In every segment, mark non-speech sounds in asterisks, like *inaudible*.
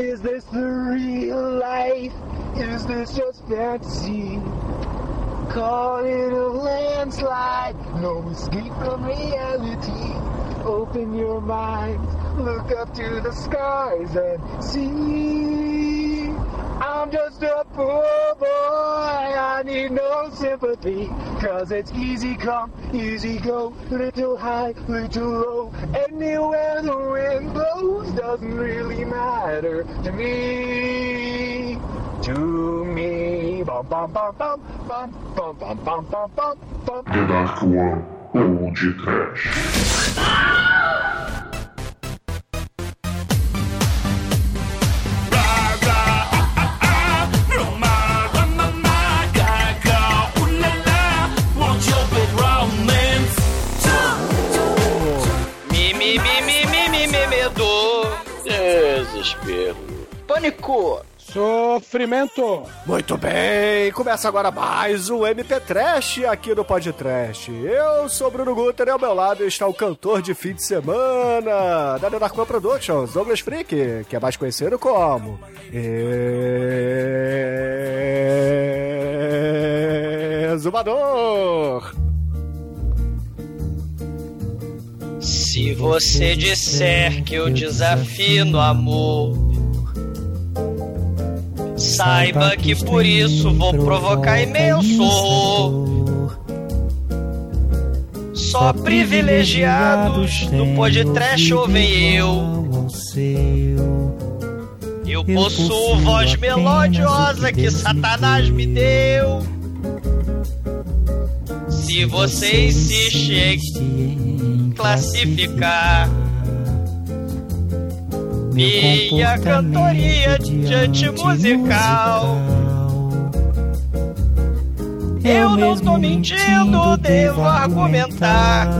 Is this the real life? Is this just fantasy? Call it a landslide, no escape from reality. Open your mind, look up to the skies and see. I'm just a poor boy, I need no sympathy. Cause it's easy come, easy go, little high, little low. Anywhere the wind blows doesn't really matter to me. To me. Bum, bum, bum, bum, bum, bum, bum, bum, bum, bum, bum. The Dark One ou de trash. Desespero. Pânico. Sofrimento. Muito bem, começa agora mais um MP Trash aqui no Pod Trash. Eu sou Bruno Guter e ao meu lado está o cantor de fim de semana da The Dark One Productions, Douglas Freak, que é mais conhecido como... Exumador. Se você disser que eu desafio no amor, saiba que por isso vou provocar imenso horror. Só privilegiados no podcast ouvem eu. Eu possuo voz melodiosa que Satanás me deu. Se você insiste em classificar minha cantoria diante musical, eu não tô mentindo, devo argumentar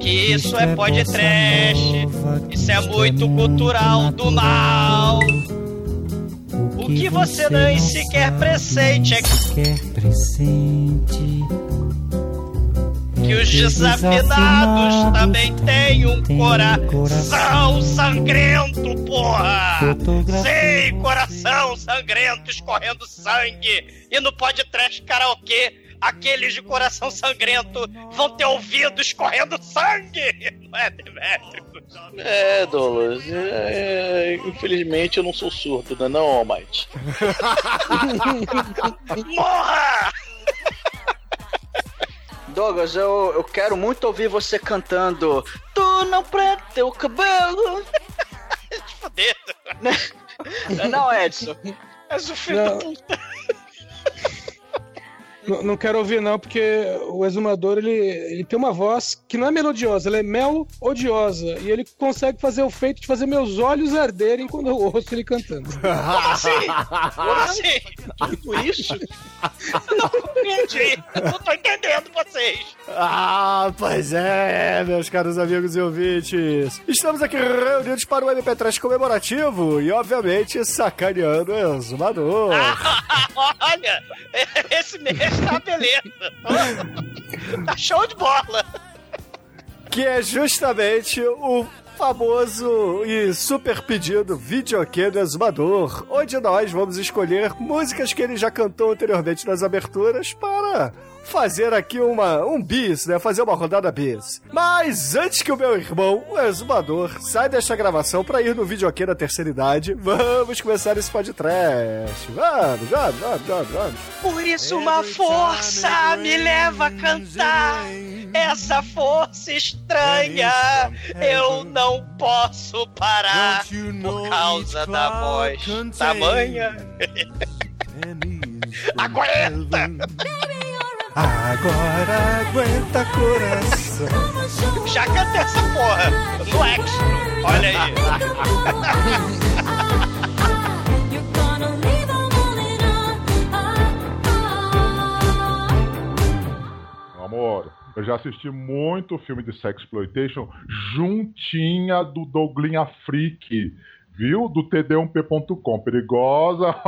que isso é podcast, isso é muito cultural do mal. O que você nem sequer pressente é que os desafinados também têm um coração sangrento, porra! Sim, coração sangrento escorrendo sangue! E no podcast karaokê, aqueles de coração sangrento vão ter ouvido escorrendo sangue! *laughs* Não é, Demétrico? É, Douglas, é, é, infelizmente eu não sou surdo, né, não, Almighty? Morra! Douglas, eu, eu quero muito ouvir você cantando Tu não prende teu cabelo. *laughs* Fuder! *laughs* Não, Edson. És o filho Não. da puta! N- não quero ouvir, não, porque o exumador ele, ele tem uma voz que não é melodiosa, ela é melodiosa. E ele consegue fazer o feito de fazer meus olhos arderem quando eu ouço ele cantando. *laughs* Como assim? Como assim? Tudo isso? Eu não compreendi! Eu não tô entendendo vocês! Ah, pois é, meus caros amigos e ouvintes. Estamos aqui reunidos para o MP Trash comemorativo e, obviamente, sacaneando o Exumador. *laughs* Olha, esse mês tá beleza. Tá show de bola. que é justamente o famoso e super pedido videokê do Exumador, onde nós vamos escolher músicas que ele já cantou anteriormente nas aberturas para fazer aqui uma, um bis, né? Fazer uma rodada bis. Mas antes que o meu irmão, o Exumador, saia desta gravação para ir no videokê da terceira idade, vamos começar esse podcast. Vamos, vamos, vamos, vamos, vamos. Por isso uma força me leva a cantar. Essa força estranha, eu não posso parar por causa da voz tamanha. *laughs* Aguenta! Agora aguenta coração. Já cantei essa porra no extra. Olha aí. Meu amor, eu já assisti muito filme de sexploitation juntinha do Douglinha Freak, viu? Do td1p.com. Perigosa. *laughs*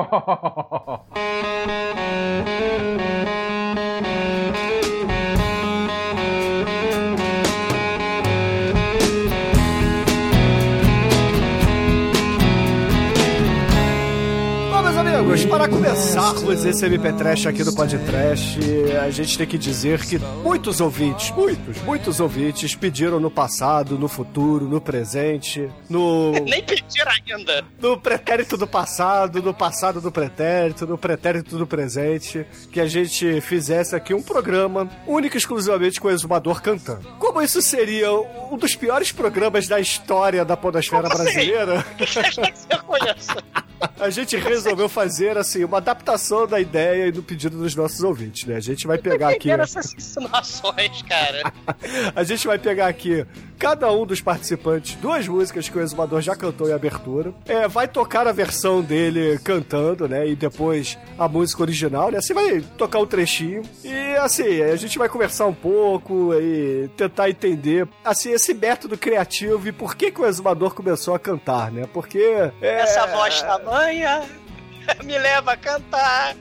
amigos, para começarmos esse MP Trash aqui do Podcast, a gente tem que dizer que muitos ouvintes, muitos, muitos ouvintes pediram no passado, no futuro, no presente, no. *laughs* Nem pediram ainda. No pretérito do passado, no passado do pretérito, no pretérito do presente, que a gente fizesse aqui um programa único e exclusivamente com o exumador cantando. Como isso seria um dos piores programas da história da podosfera assim? brasileira, *laughs* Eu conheço. *laughs* a gente resolveu fazer assim uma adaptação da ideia e do pedido dos nossos ouvintes, né? A gente vai pegar aqui, essas insinuações, cara. *laughs* a gente vai pegar aqui cada um dos participantes duas músicas que o exumador já cantou em abertura. É, vai tocar a versão dele cantando, né? E depois a música original, né? Assim vai tocar um trechinho. E assim, a gente vai conversar um pouco e tentar entender assim esse método criativo e por que que o exumador começou a cantar, né? Porque é, Essa voz tamanha *laughs* me leva a cantar.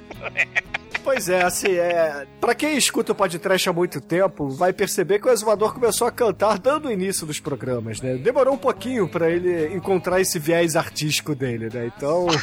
Pois é, assim, é. Pra quem escuta o podcast há muito tempo, vai perceber que o Exumador começou a cantar dando o início dos programas, né? Demorou um pouquinho pra ele encontrar esse viés artístico dele, né? Então. *laughs*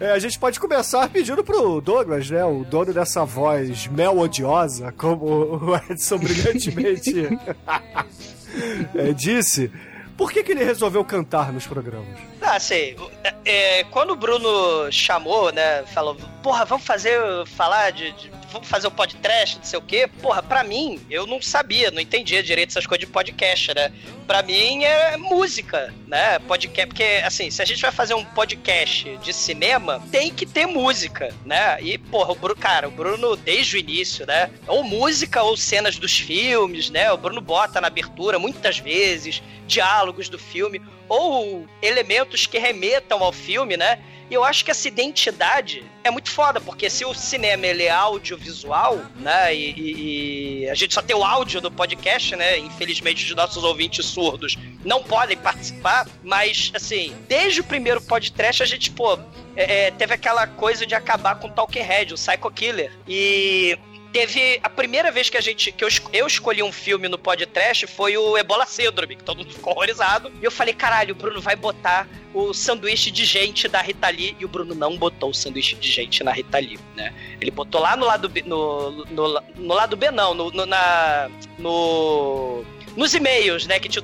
É, a gente pode começar pedindo pro Douglas, né? O dono dessa voz melodiosa, como o Edson brilhantemente *laughs* é, disse. Por que, que ele resolveu cantar nos programas? Ah, assim, é, quando o Bruno chamou, né, falou, porra, vamos fazer, falar de, de- vamos fazer o podcast, não sei o quê, porra, pra mim, eu não sabia, não entendia direito essas coisas de podcast, né, pra mim é música, né, podcast, porque, assim, se a gente vai fazer um podcast de cinema, tem que ter música, né, e, porra, o Bruno, cara, o Bruno, desde o início, né, ou música ou cenas dos filmes, né, o Bruno bota na abertura, muitas vezes, diálogos do filme, ou elementos que remetam ao filme, né? E eu acho que essa identidade é muito foda, porque se o cinema ele é audiovisual, né? E, e- e a gente só tem o áudio do podcast, né? Infelizmente, os nossos ouvintes surdos não podem participar, mas assim, desde o primeiro podcast a gente, pô, é, é, teve aquela coisa de acabar com o Talking Head, o Psycho Killer. E Teve a primeira vez que a gente que eu, eu escolhi um filme no podcast foi o Ebola Syndrome, que todo mundo ficou horrorizado. E eu falei, caralho, o Bruno vai botar o sanduíche de gente da Rita Lee. E o Bruno não botou o sanduíche de gente na Rita Lee, né? Ele botou lá no lado B, no, no, no lado B não, no, no- na no nos e-mails, né, que tinha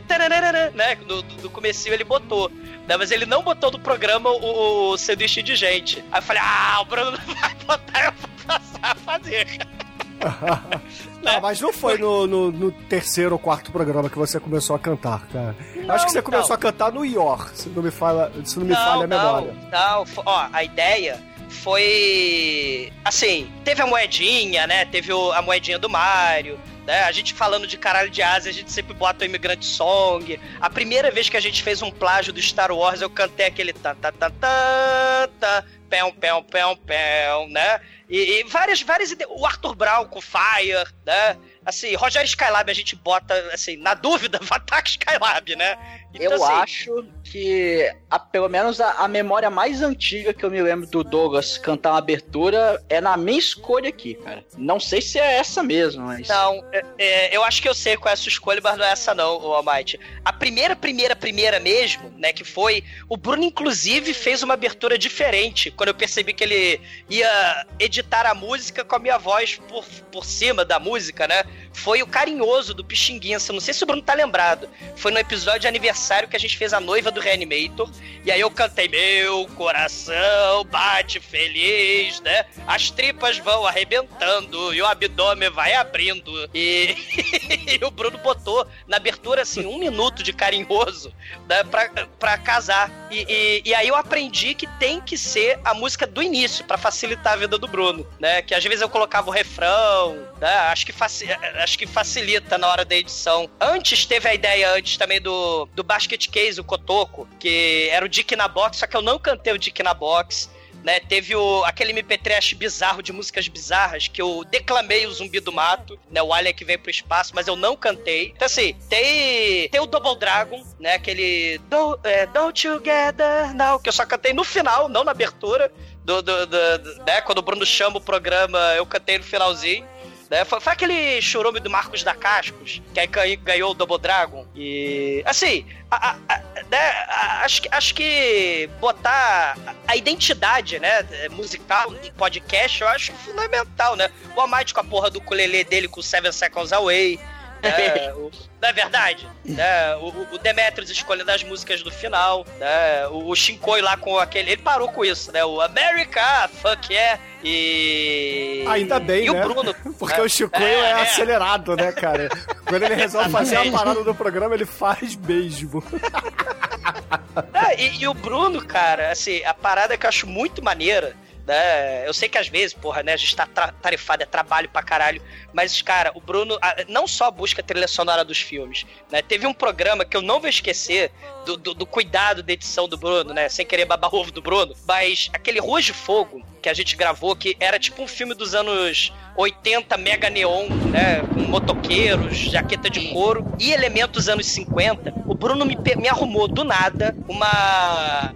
né, no, no comecinho ele botou. Né, mas ele não botou no programa o, o sanduíche de gente. Aí eu falei, ah, o Bruno não vai botar, eu vou passar a fazer. *laughs* *laughs* Não, mas não foi no, no- no terceiro ou quarto programa que você começou a cantar, cara. Não, Acho que você começou a cantar no IOR, se não me fala, se não me falha a memória. Não, não, ó, a ideia foi. Assim, teve a moedinha, né? Teve o- a moedinha do Mario. Né? A gente falando de caralho de asa, a gente sempre bota o Imigrante Song. A primeira vez que a gente fez um plágio do Star Wars, eu cantei aquele tá tá tá tá tá pão pão pão pão, né? E, e várias várias ide- o Arthur Brown com Fire, né? Assim, Rogério Skylab a gente bota assim, na dúvida, *laughs* Vatak Skylab, né? Eu assim, acho que, a- pelo menos a, a memória mais antiga que eu me lembro do Douglas cantar uma abertura é na minha escolha aqui, cara. Não sei se é essa mesmo, mas. Não, é- é, eu acho que eu sei qual é a sua escolha, mas não é essa não, o Almighty. A primeira, primeira, primeira mesmo, né, que foi... O Bruno, inclusive, fez uma abertura diferente, quando eu percebi que ele ia editar a música com a minha voz por, por cima da música, né? Foi o Carinhoso, do Pixinguinça. Não sei se o Bruno tá lembrado. Foi no episódio de aniversário que a gente fez a noiva do Reanimator. E aí eu cantei, meu coração bate feliz, né? As tripas vão arrebentando e o abdômen vai abrindo. E, *laughs* e o Bruno botou na abertura, assim, um minuto de carinhoso né, pra, pra casar. E, e, e aí eu aprendi que tem que ser a música do início, pra facilitar a vida do Bruno, né? Que às vezes eu colocava o refrão, né? Acho que, acho que facilita na hora da edição. Antes teve a ideia antes também do, do Basket Case, o Cotoco, que era o Dick na Box, só que eu não cantei o Dick na Box. Né, teve o, aquele MP3 bizarro de músicas bizarras que eu declamei o Zumbi do Mato, né? O Alien que vem pro espaço, mas eu não cantei. Então, assim, tem, tem o Double Dragon, né? Aquele Do, é, Don't You Now, que eu só cantei no final, não na abertura. Do, do, do- do- né, quando o Bruno chama o programa, eu cantei no finalzinho. Né? Foi, foi aquele chorume do Marcos da Cascos, que aí ganhou, o Double Dragon. E. Assim, a- a- a- né, acho, acho que botar a identidade, né, musical em podcast, eu acho fundamental, né? O Almighty com a porra do ukulele dele com Seven Seconds Away. Né, o- não é verdade? Né, o, o- Demetrius escolhendo as músicas do final, né, o, o Shinkoi lá com aquele. Ele parou com isso, né? O America, fuck yeah. E. Ainda bem, e né? o Bruno. *laughs* Porque né? o Chicoio é, É, é. acelerado, né, cara? Quando ele resolve fazer a parada do programa, ele faz mesmo. Ah, e, e o Bruno, cara, assim, a parada que eu acho muito maneira, né? Eu sei que às vezes, porra, né, a gente tá tarefado, é trabalho pra caralho, mas, cara, o Bruno não só busca a trilha sonora dos filmes, né? Teve um programa que eu não vou esquecer do, do, do cuidado da edição do Bruno, né? Sem querer babar ovo do Bruno, mas aquele Ruas de Fogo que a gente gravou, que era tipo um filme dos anos 80, mega neon, né? Com motoqueiros, jaqueta de couro e elementos anos 50. O Bruno me, me arrumou do nada uma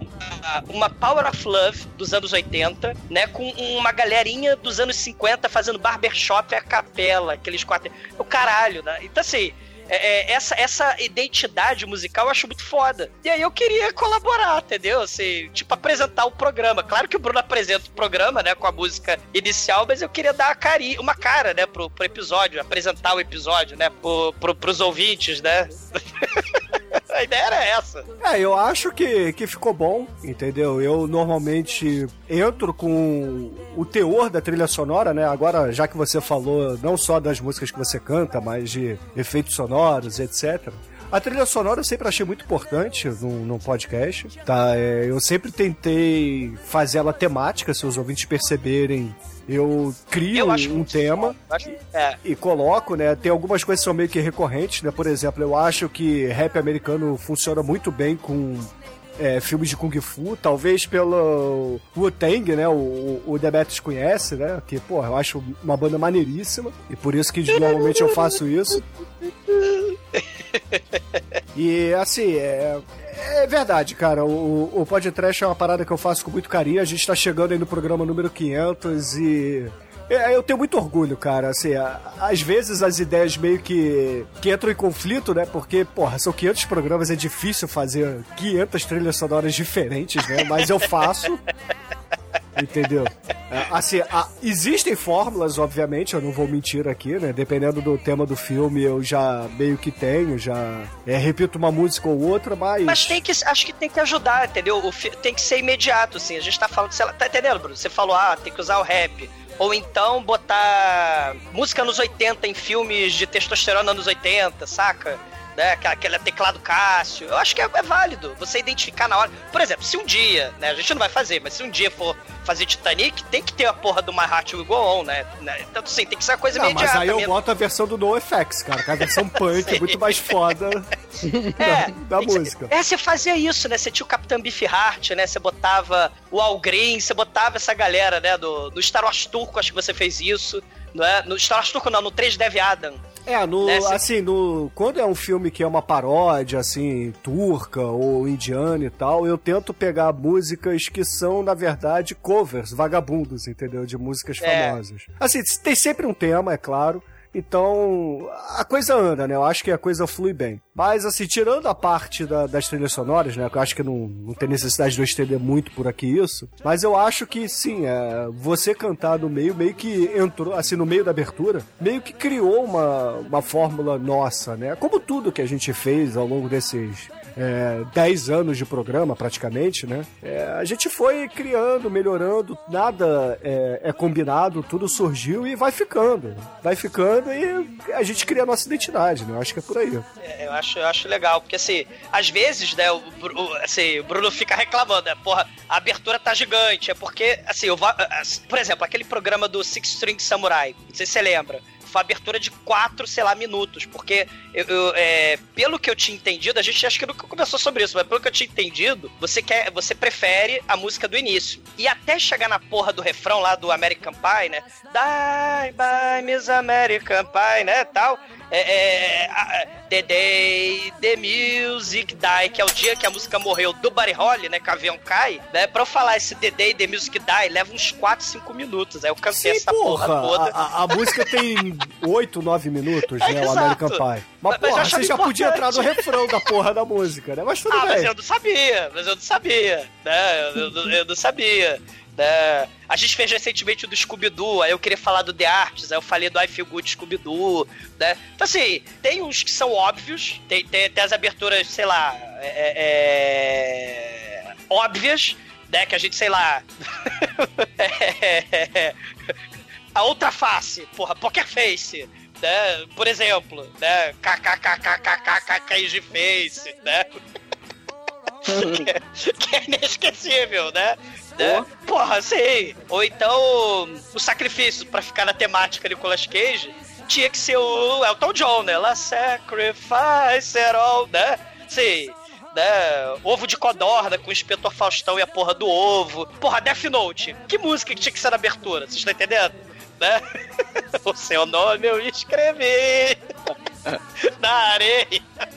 uma Power of Love dos anos 80, né? Com uma galerinha dos anos 50 fazendo barbershop a capela, aqueles quatro. O caralho, né? Então assim. é- é, essa, essa identidade musical eu acho muito foda. E aí eu queria colaborar, entendeu? Assim, tipo, apresentar o programa. Claro que o Bruno apresenta o programa, né, com a música inicial, mas eu queria dar cari uma cara, né, pro, pro episódio, apresentar o episódio, né, pro, pro, pros ouvintes, né? *laughs* *laughs* a ideia era essa. É, eu acho que, que ficou bom, entendeu? Eu normalmente entro com o teor da trilha sonora, né? Agora, já que você falou não só das músicas que você canta, mas de efeitos sonoros, etc. A trilha sonora eu sempre achei muito importante num podcast, tá? É, eu sempre tentei fazer ela temática, se os ouvintes perceberem. Eu crio Eu um tema. Acho- é. e coloco, né? Tem algumas coisas que são meio que recorrentes, né? Por exemplo, eu acho que rap americano funciona muito bem com é, filmes de Kung Fu, talvez pelo Wu-Tang, né? O, o Demetrius conhece, né? Que, pô, eu acho uma banda maneiríssima e por isso que normalmente eu faço isso. *laughs* E assim, é, é verdade, cara. O, o podcast é uma parada que eu faço com muito carinho. A gente tá chegando aí no programa número 500 e. é, Eu tenho muito orgulho, cara. Assim, às vezes as ideias meio que, que entram em conflito, né? Porque, porra, são 500 programas, é difícil fazer 500 trilhas sonoras diferentes, né? Mas eu faço. *laughs* Entendeu? É, Assim, a- existem fórmulas, obviamente, eu não vou mentir aqui, né? Dependendo do tema do filme, eu já meio que tenho, já é, repito uma música ou outra, mas. Mas tem que, acho que tem que ajudar, entendeu? O tem que ser imediato, assim. A gente tá falando, sei lá, tá entendendo, Bruno? Você falou, ah, tem que usar o rap. Ou então botar música nos 80 em filmes de testosterona nos 80, saca? Né? Aquela- Aquele teclado Cássio. Eu acho que é, é válido você identificar na hora. Por exemplo, se um dia, né? A gente não vai fazer, mas se um dia for fazer Titanic, tem que ter a porra do My Heart Will Go On, né? né? Então, assim, tem que ser uma coisa Não, mas imediata aí eu mesmo. boto a versão do NoFX, cara, que é a versão *laughs* punk, Sei. muito mais foda *laughs* É, da, da que ser- música. É, você fazia isso, né? Você tinha o Capitão Beefheart, né? Você botava o Al Green, você botava essa galera, né? Do, do Star Wars Turco, acho que você fez isso. Não é? No Star Wars Turco não, no 3 Dev Adam. É, no, Né, cê- assim, no, quando é um filme que é uma paródia, assim, turca ou indiana e tal, eu tento pegar músicas que são, na verdade, covers, vagabundos, entendeu? De músicas É. famosas. Assim, tem sempre um tema, é claro. Então, a coisa anda, né? Eu acho que a coisa flui bem. Mas, assim, tirando a parte da- das trilhas sonoras, né? Eu acho que não, não tem necessidade de eu estender muito por aqui isso. Mas eu acho que, sim, é, você cantar no meio, meio que entrou, assim, no meio da abertura, meio que criou uma, uma fórmula nossa, né? Como tudo que a gente fez ao longo desses é, 10 anos de programa, praticamente, né? É, a gente foi criando, melhorando, nada é, é combinado, tudo surgiu e vai ficando. Vai ficando e a gente cria a nossa identidade, né? Eu acho que é por aí. É, eu, acho, eu acho legal, porque assim, às vezes, né, o, o- assim, o Bruno fica reclamando, né? Porra, a abertura tá gigante. É porque, assim, eu, por exemplo, aquele programa do Six String Samurai, não sei se você lembra. Foi abertura de quatro, sei lá, minutos. Porque, eu, eu, é, pelo que eu tinha entendido, a gente acho que nunca conversou sobre isso, mas pelo que eu tinha entendido, você quer, você prefere a música do início. E até chegar na porra do refrão lá do American Pie, né? Die by Miss American Pie, né? Tal. É, é, a- The Day The Music Die, que é o dia que a música morreu do Buddy Holly, né? Que o avião cai, né? Pra eu falar esse The Day The Music Die, leva uns 4, 5 minutos. Aí eu cantei Sim, essa porra, porra, toda. a, a- a música tem *laughs* 8, 9 minutos, né? O Exato. American Pie. Mas, Mas- mas porra, você já podia entrar no refrão da porra da música, né? Mas tudo Ah, mas bem. eu não sabia, mas eu não sabia, né? Eu, eu- eu não sabia. Né? A gente fez recentemente o do Scooby-Doo, aí eu queria falar do The Arts, aí eu falei do I Feel Good Scooby-Doo, né? Então, assim, tem uns que são óbvios, tem, tem, tem as aberturas, sei lá, é- é- óbvias, né? Que a gente, sei lá... *laughs* é- a outra face, porra, Poker Face, né? Por exemplo, né? KKKKKKK Face, né? *laughs* o seu nome eu escrevi *laughs* na areia.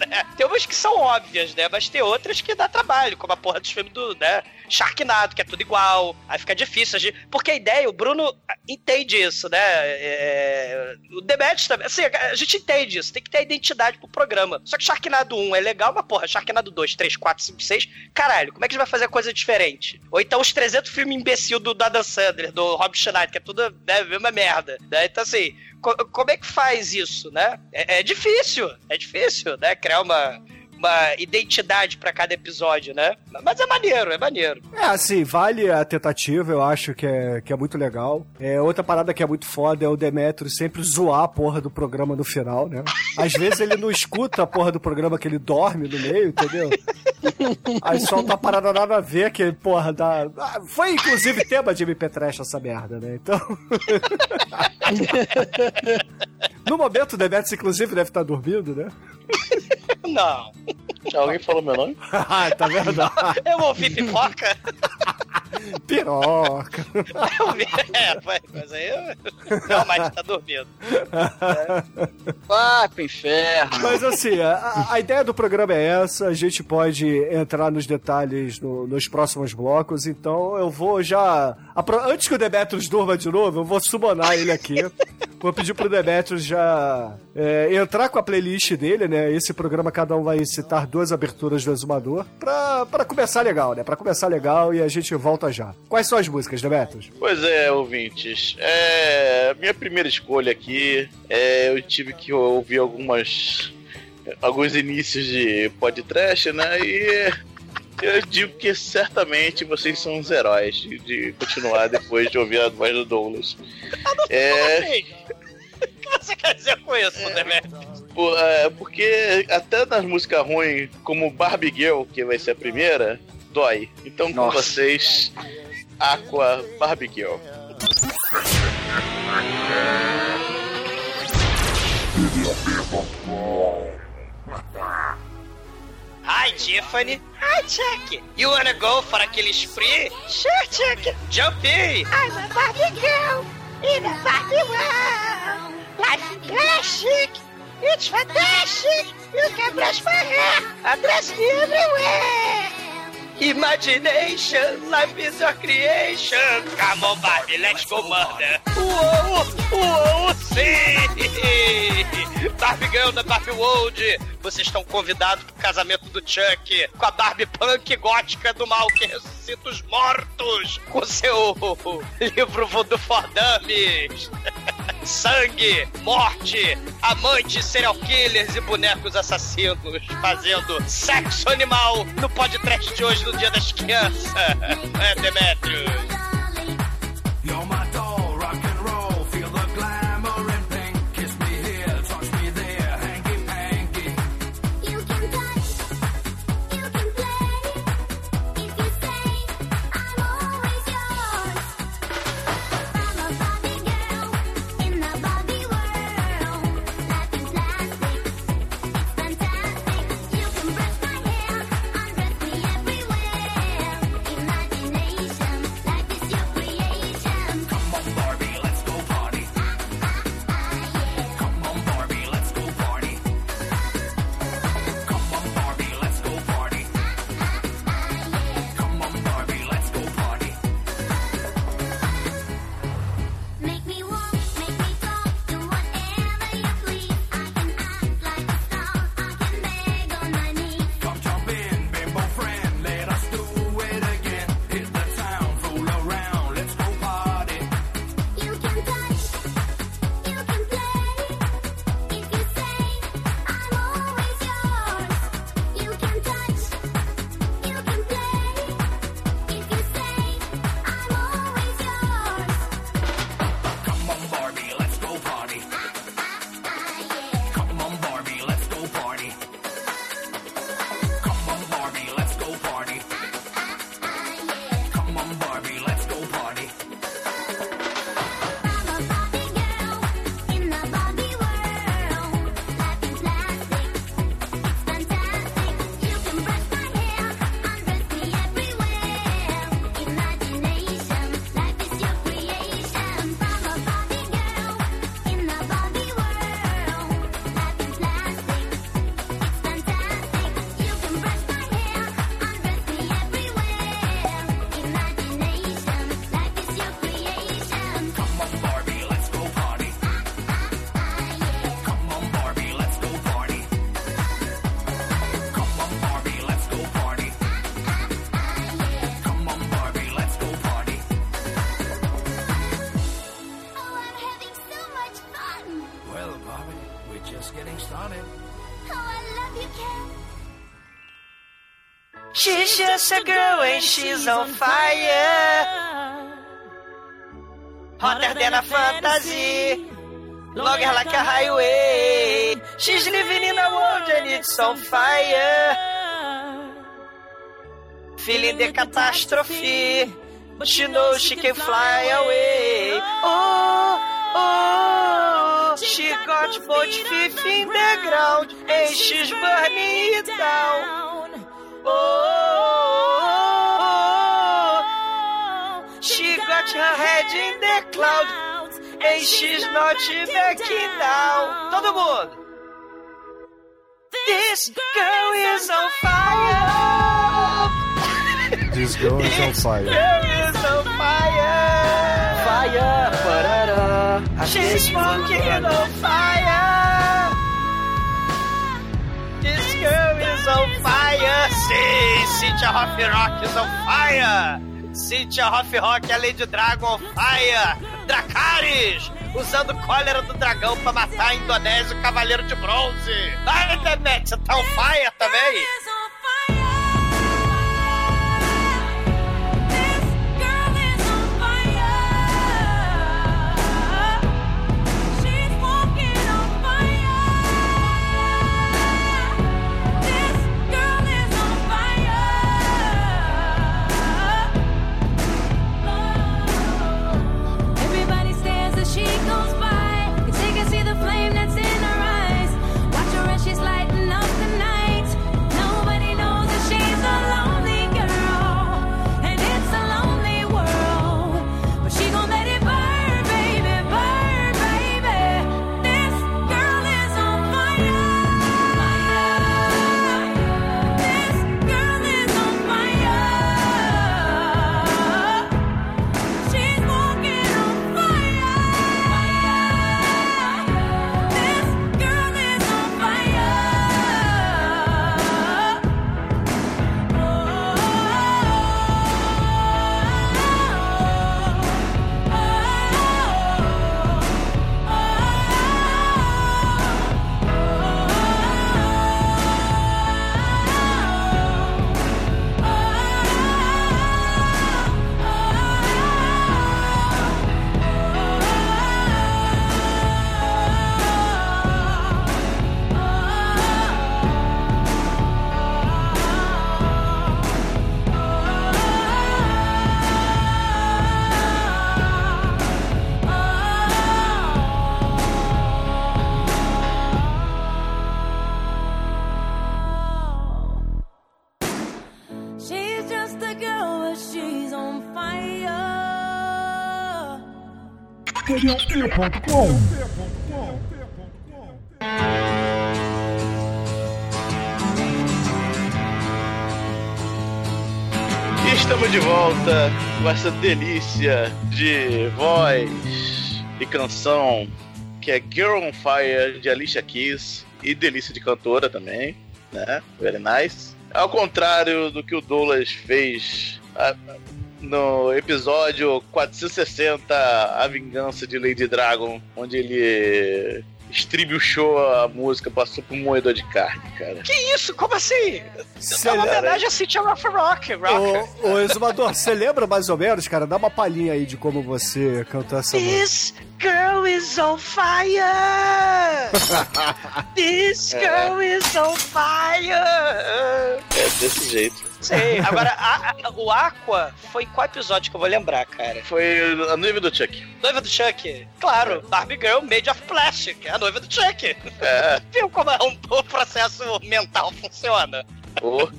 Né? Tem umas que são óbvias, né? Mas tem outras que dá trabalho, como a porra dos filmes do, né? Sharknado, que é tudo igual. Aí fica difícil. Porque a ideia, o Bruno entende isso, né? É, O Demet também. Assim, a gente entende isso. Tem que ter a identidade pro programa. Só que Sharknado 1 é legal, mas porra, Sharknado 2, 3, 4, 5, 6. Caralho, como é que a gente vai fazer coisa diferente? Ou então os 300 filmes imbecil do, do Adam Sandler, do Rob Schneider, que é tudo né, mesma merda. Né? Então, assim, co- como é que faz isso, né? É, é difícil, é difícil, né? Criar uma, uma identidade pra cada episódio, né? Mas é maneiro, é maneiro. É, assim, vale a tentativa, eu acho que é, que é muito legal. É, outra parada que é muito foda é o Demetrio sempre zoar a porra do programa no final, né? Às vezes ele não escuta a porra do programa que ele dorme no meio, entendeu? Aí solta uma parada nada a ver, que, porra, dá... Ah, Foi inclusive tema de MP Trash essa merda, né? Então... *laughs* no momento o Demetrio, inclusive, deve estar dormindo, né? Não. Alguém falou meu nome? *laughs* Ah, tá vendo? Eu ouvi pipoca? *laughs* Piroca. *laughs* É, mas- mas aí eu... realmente tá dormindo. Vai pro inferno. Mas assim, a, a ideia do programa é essa, a gente pode entrar nos detalhes no- nos próximos blocos, então eu vou já. Antes que o Demetrius durma de novo, eu vou summonar ele aqui. Vou pedir pro Demetrius já é, entrar com a playlist dele, né? Esse programa cada um vai citar duas aberturas do Exumador pra, pra começar legal, né? Pra começar legal e a gente volta já. Quais são as músicas, Demetrius? Pois é, ouvintes. É, minha primeira escolha aqui, é, eu tive que ouvir algumas alguns inícios de podcast, né? E eu digo que certamente vocês são os heróis de, de continuar depois de ouvir a voz do Douglas. É, Assim, O que você quer dizer com isso, Demetrio? por- é, porque até nas músicas ruins, como Barbie Girl, que vai ser a primeira, dói. Então com Nossa. vocês, Aqua Barbie Girl. Hi, Tiffany. Hi, Chuck. You wanna go for aquele spree? Sure, Chuck. Jump in. I'm a Barbie girl in a Barbie world. Life is plastic. It's fantastic. You can brush my hair and dress me everywhere. Imagination, life is your creation. Come on, Barbie, let's go murder. Uou, uou, sim! Barbie Girl da Barbie World, vocês estão convidados pro casamento do Chuck com a Barbie punk gótica do mal que ressuscita os mortos com seu livro Voodoo for Dummies. *laughs* Sangue, morte, amantes, serial killers e bonecos assassinos fazendo sexo animal no podcast de hoje, no Dia das Crianças. *laughs* É, Demetrius. She's just a girl and she's on fire. Hotter than a fantasy. Longer like a highway. She's living in a world and it's on fire. Feeling the catastrophe. But she knows she can fly away. Oh, oh. She got both feet in the ground and she's burning it down. She got her head in the cloud and she's not backing down. Todo mundo. This girl is on fire. This girl is on fire. Girl is on fire. Fire, parará. She's smoking on fire. This girl is on fire. Sim, Cynthia Rock is on fire. Cynthia Hoff Rock, a Lady Dragon on fire. Dracarys, usando cólera do dragão pra matar a Indonésia o Cavaleiro de Bronze. Vai, Demet, tá on fire também? E estamos de volta com essa delícia de voz e canção que é Girl on Fire de Alicia Keys e delícia de cantora também, né? Very nice. Ao contrário do que o Douglas fez no episódio 460 A Vingança de Lady Dragon, onde ele estribuchou a música, passou por um moedor de carne, cara. Que isso? Como assim? Cê é uma lembra- homenagem a Cynthia Rock Rock. Rocker. Ô, ô Exumador, você lembra mais ou menos, cara? Dá uma palhinha aí de como você cantou essa música. This girl is on fire. *laughs* This girl is on fire. É desse jeito. Sei. *laughs* Agora, a- a- o Aqua foi qual episódio que eu vou lembrar, cara? Foi a noiva do Chuck. Noiva do Chuck? Claro, Barbie Girl made of plastic. É a noiva do Chuck. É. *laughs* Viu como é um, o processo mental funciona? Ô, *laughs*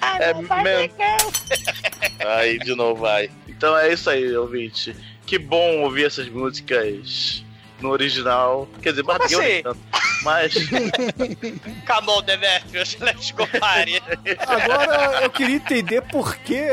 Ah, É Barbie Girl. aí de novo vai. Então é isso aí, ouvinte. Que bom ouvir essas músicas no original. Quer dizer, Como Barbie Girl assim? tanto. Mas *laughs* Come on, Demetrius, *laughs* let's go party. Agora eu queria entender por que,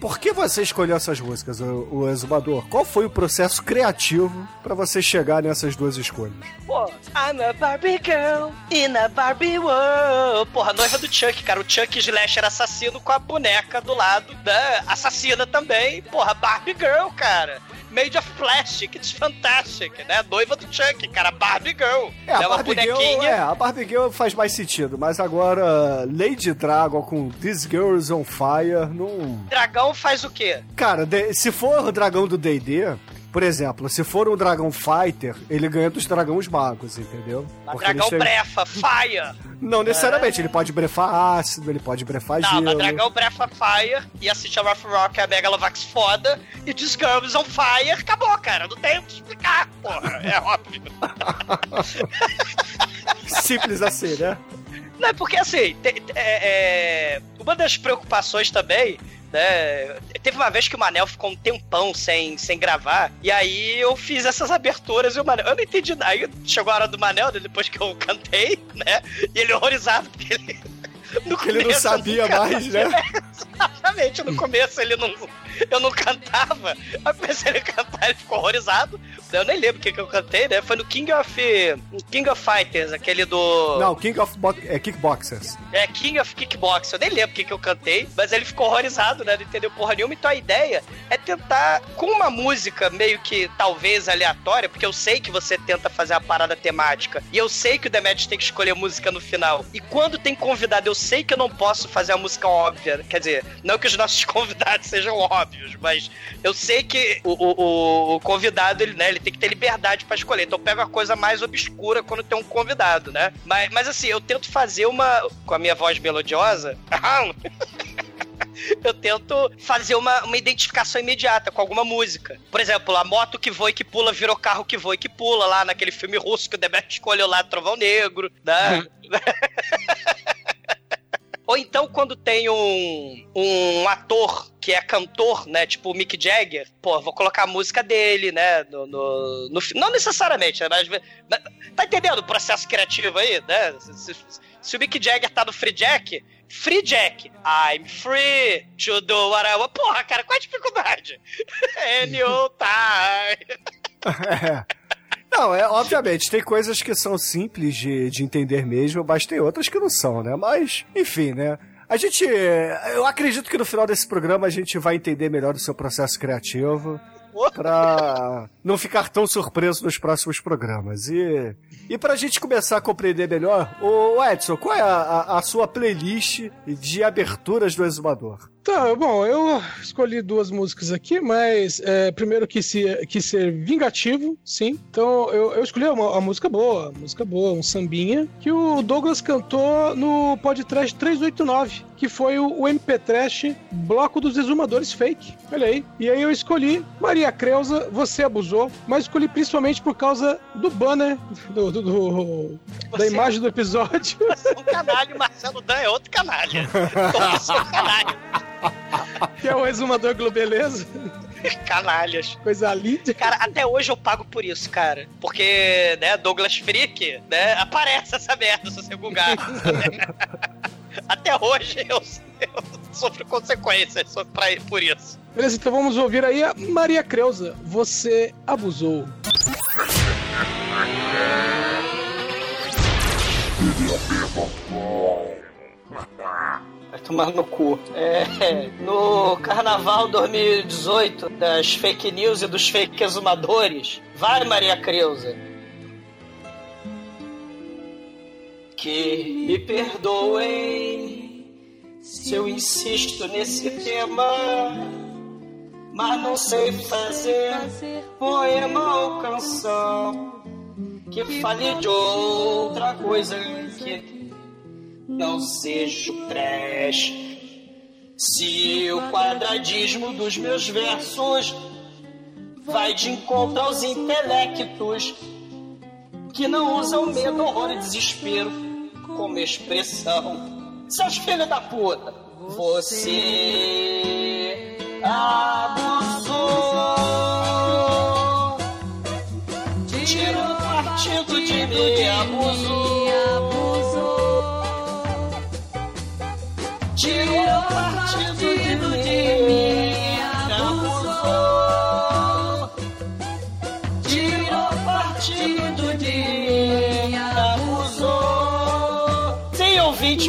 por que você escolheu essas músicas, o, o Exumador. Qual foi o processo criativo pra você chegar nessas duas escolhas? Pô, I'm a Barbie girl in a Barbie world. Porra, noiva do Chuck, cara. O Chuck Slasher assassino com a boneca do lado da assassina também. Porra, Barbie girl, cara. Made of plastic, it's fantastic, né? Noiva do Chuck, cara. Barbie girl. É, a uma Barbie Girl é, a Barbie Girl faz mais sentido, mas agora Lady Dragon com This Girl is on Fire, não... Dragão faz o quê? Cara, de- se for o dragão do D&D, por exemplo, se for um dragão fighter, ele ganha dos dragões magos, entendeu? Porque dragão têm- brefa, fire. Não necessariamente, ele pode brefar ácido, ele pode brefar Não, gelo. mas dragão brefa fire e assiste a Rough Rock, a Megalovax foda, e is on fire, acabou, cara. Não tem o que explicar, porra. É óbvio. *laughs* Simples assim, né? Não, é porque assim, te- te- é, é, uma das preocupações também, né? Teve uma vez que o Manel ficou um tempão sem, sem gravar, e aí eu fiz essas aberturas e o Manel. Eu não entendi nada. Aí chegou a hora do Manel, né, depois que eu *laughs* cantei, né? E ele horrorizado, porque ele. *laughs* No Que ele não começo sabia nunca- mais, *laughs* né? Exatamente, no começo ele não. *laughs* Eu não cantava. Aí comecei a cantar, ele ficou horrorizado. Eu nem lembro o que, que eu cantei, né? Foi no King of. King of Fighters, aquele do. Não, King of Bo é, Kickboxers. É King of Kickbox, eu nem lembro o que, que eu cantei, mas ele ficou horrorizado, né? Não entendeu porra nenhuma. Então a ideia é tentar, com uma música meio que talvez aleatória, porque eu sei que você tenta fazer a parada temática, e eu sei que o Demet tem que escolher música no final. E quando tem convidado, eu sei que eu não posso fazer a música óbvia. Quer dizer, não que os nossos *laughs* convidados sejam óbvios, mas eu sei que o, o- o- convidado, ele, né, ele tem que ter liberdade pra escolher. Então eu pego a coisa mais obscura quando tem um convidado, né? Mas, mas assim, eu tento fazer uma. Com a minha voz melodiosa. *laughs* Eu tento fazer uma, uma identificação imediata com alguma música. Por exemplo, a moto que voa e que pula virou carro que voa e que pula, lá naquele filme russo que o Demet escolheu lá, Trovão Negro, né? *laughs* Ou então quando tem um, um ator que é cantor, né? Tipo o Mick Jagger, pô, vou colocar a música dele, né? No, no, no não necessariamente, né, mas, mas- Tá entendendo o processo criativo aí, né? Se, se- se o Mick Jagger tá no Free Jack, Free Jack, I'm free to do what I want. Porra, cara, qual a dificuldade? *laughs* Anytime. É. *laughs* Não, é, obviamente, tem coisas que são simples de, de entender mesmo, mas tem outras que não são, né? Mas, enfim, né? A gente. Eu acredito que no final desse programa a gente vai entender melhor o seu processo criativo. Pra não ficar tão surpreso nos próximos programas. E, e pra gente começar a compreender melhor, ô Edson, qual é a, a- a sua playlist de aberturas do Exumador? Tá, bom, eu escolhi duas músicas aqui, mas é, primeiro quis ser, quis ser vingativo, sim. Então eu, eu escolhi uma, uma música boa, uma música boa, um sambinha, que o Douglas cantou no podcast 389, que foi o, o MP Trash Bloco dos Exumadores Fake. Olha aí. E aí eu escolhi Maria Creuza, Você Abusou, mas escolhi principalmente por causa do banner, do, do- do- da imagem do episódio. Você *laughs* é um canalha, o Marcelo Dan é outro canalha. Todos *laughs* são canalha. Que é o Exumador Globeleza. Canalhas. Coisa linda. Cara, até hoje eu pago por isso, cara. Porque, né, Douglas Freak, né, aparece essa merda se você bugar. até hoje eu, eu sofro consequências por isso. Beleza, então vamos ouvir aí a Maria Creuza. Você abusou. Vai tomar no cu. É, *laughs* no Carnaval 2018, das fake news e dos fake exumadores, vai Maria Creuza. Que me perdoem se eu insisto nesse tema, mas não sei fazer poema ou canção que fale de outra coisa que não seja o trash. Se o quadradismo dos meus versos vai de encontro aos intelectos que não usam medo, horror e desespero como expressão. Seus filhos da puta, você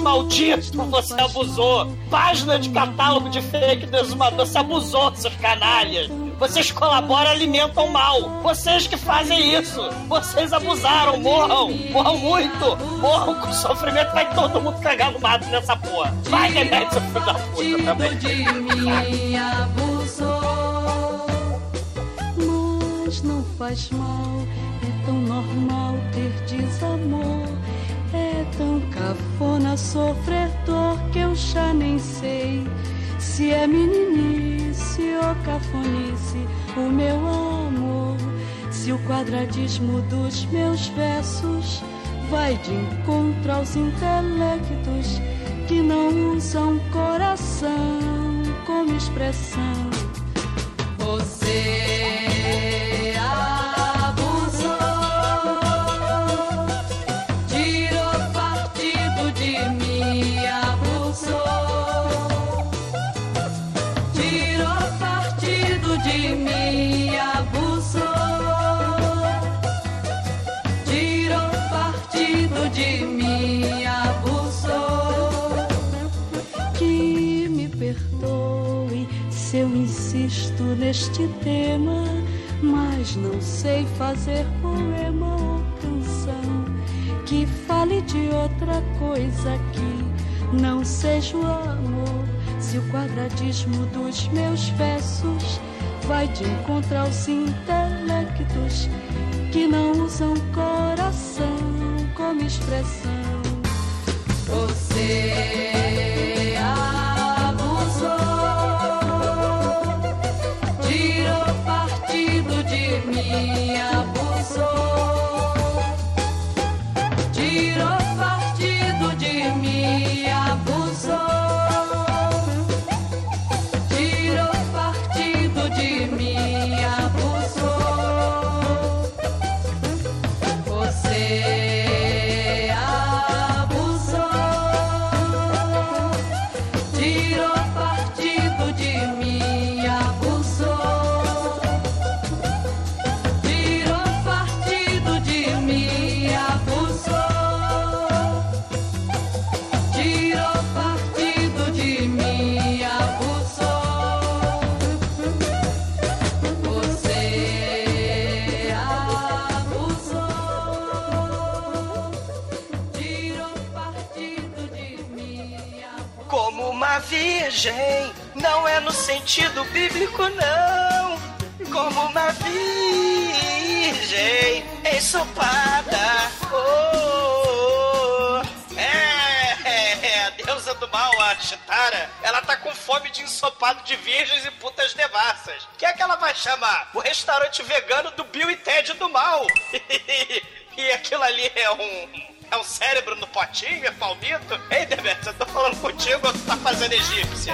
maldito, você abusou. Página de catálogo de fake do exumador, você abusou, seus canalhas. Vocês colaboram e alimentam mal. Vocês que fazem isso. Vocês abusaram. Morram. Morram muito. Morram com sofrimento. Vai todo mundo cagar no mato nessa porra. Vai, Demetrio, seu filho da puta também. de mim abusou, mas não faz mal. É tão normal ter desamor. É tão cafona sofrer dor que eu já nem sei se é meninice ou cafonice o meu amor. Se o quadradismo dos meus versos vai de encontro aos intelectos que não usam coração como expressão. Você neste tema, mas não sei fazer poema ou canção que fale de outra coisa que não seja o amor. Se o quadradismo dos meus versos vai de encontro aos intelectos que não usam coração como expressão. Você partido virgem, não é no sentido bíblico, não. Como uma virgem ensopada. Oh, é, é, é, a deusa do mal, a Chitara, ela tá com fome de ensopado de virgens e putas devassas. O que é que ela vai chamar? O restaurante vegano do Bill e Ted do mal. *laughs* e aquilo ali é um. É um cérebro no potinho? É palmito? Ei, Demetrius, eu tô falando contigo ou tu tá fazendo egípcia?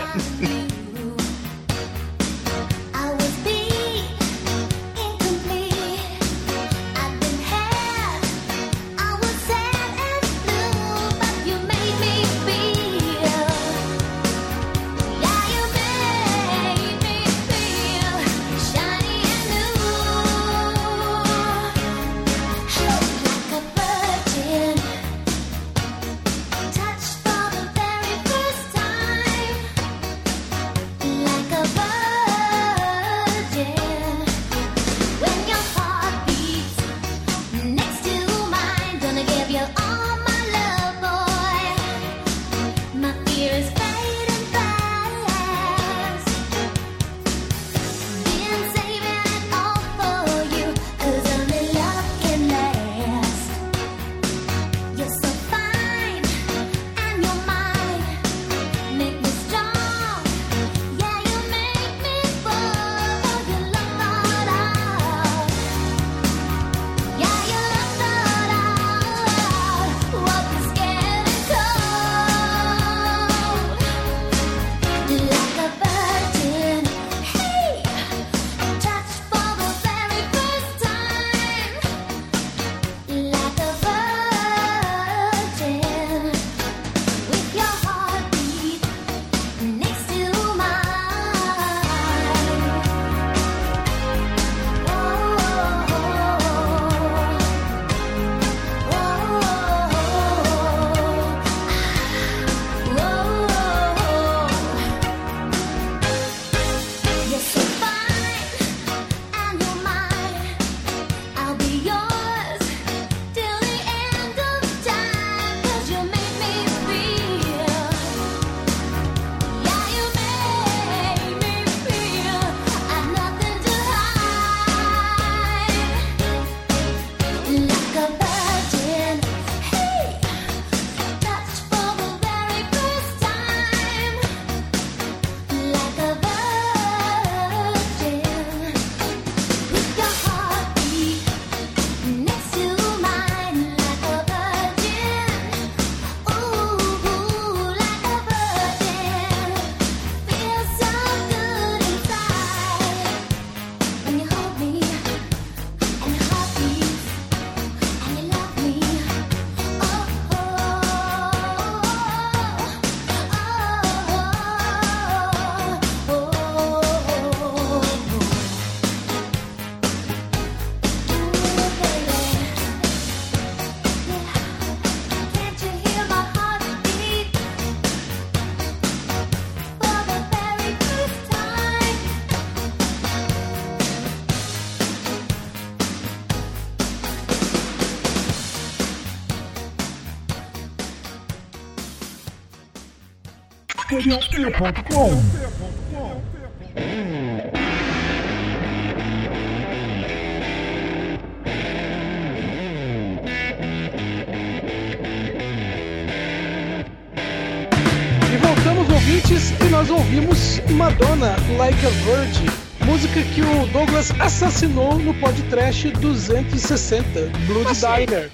td1p.com. E voltamos, ouvintes, e nós ouvimos Madonna Like a Virgin, música que o Douglas assassinou no podcast 260, Blood Assim? Diner.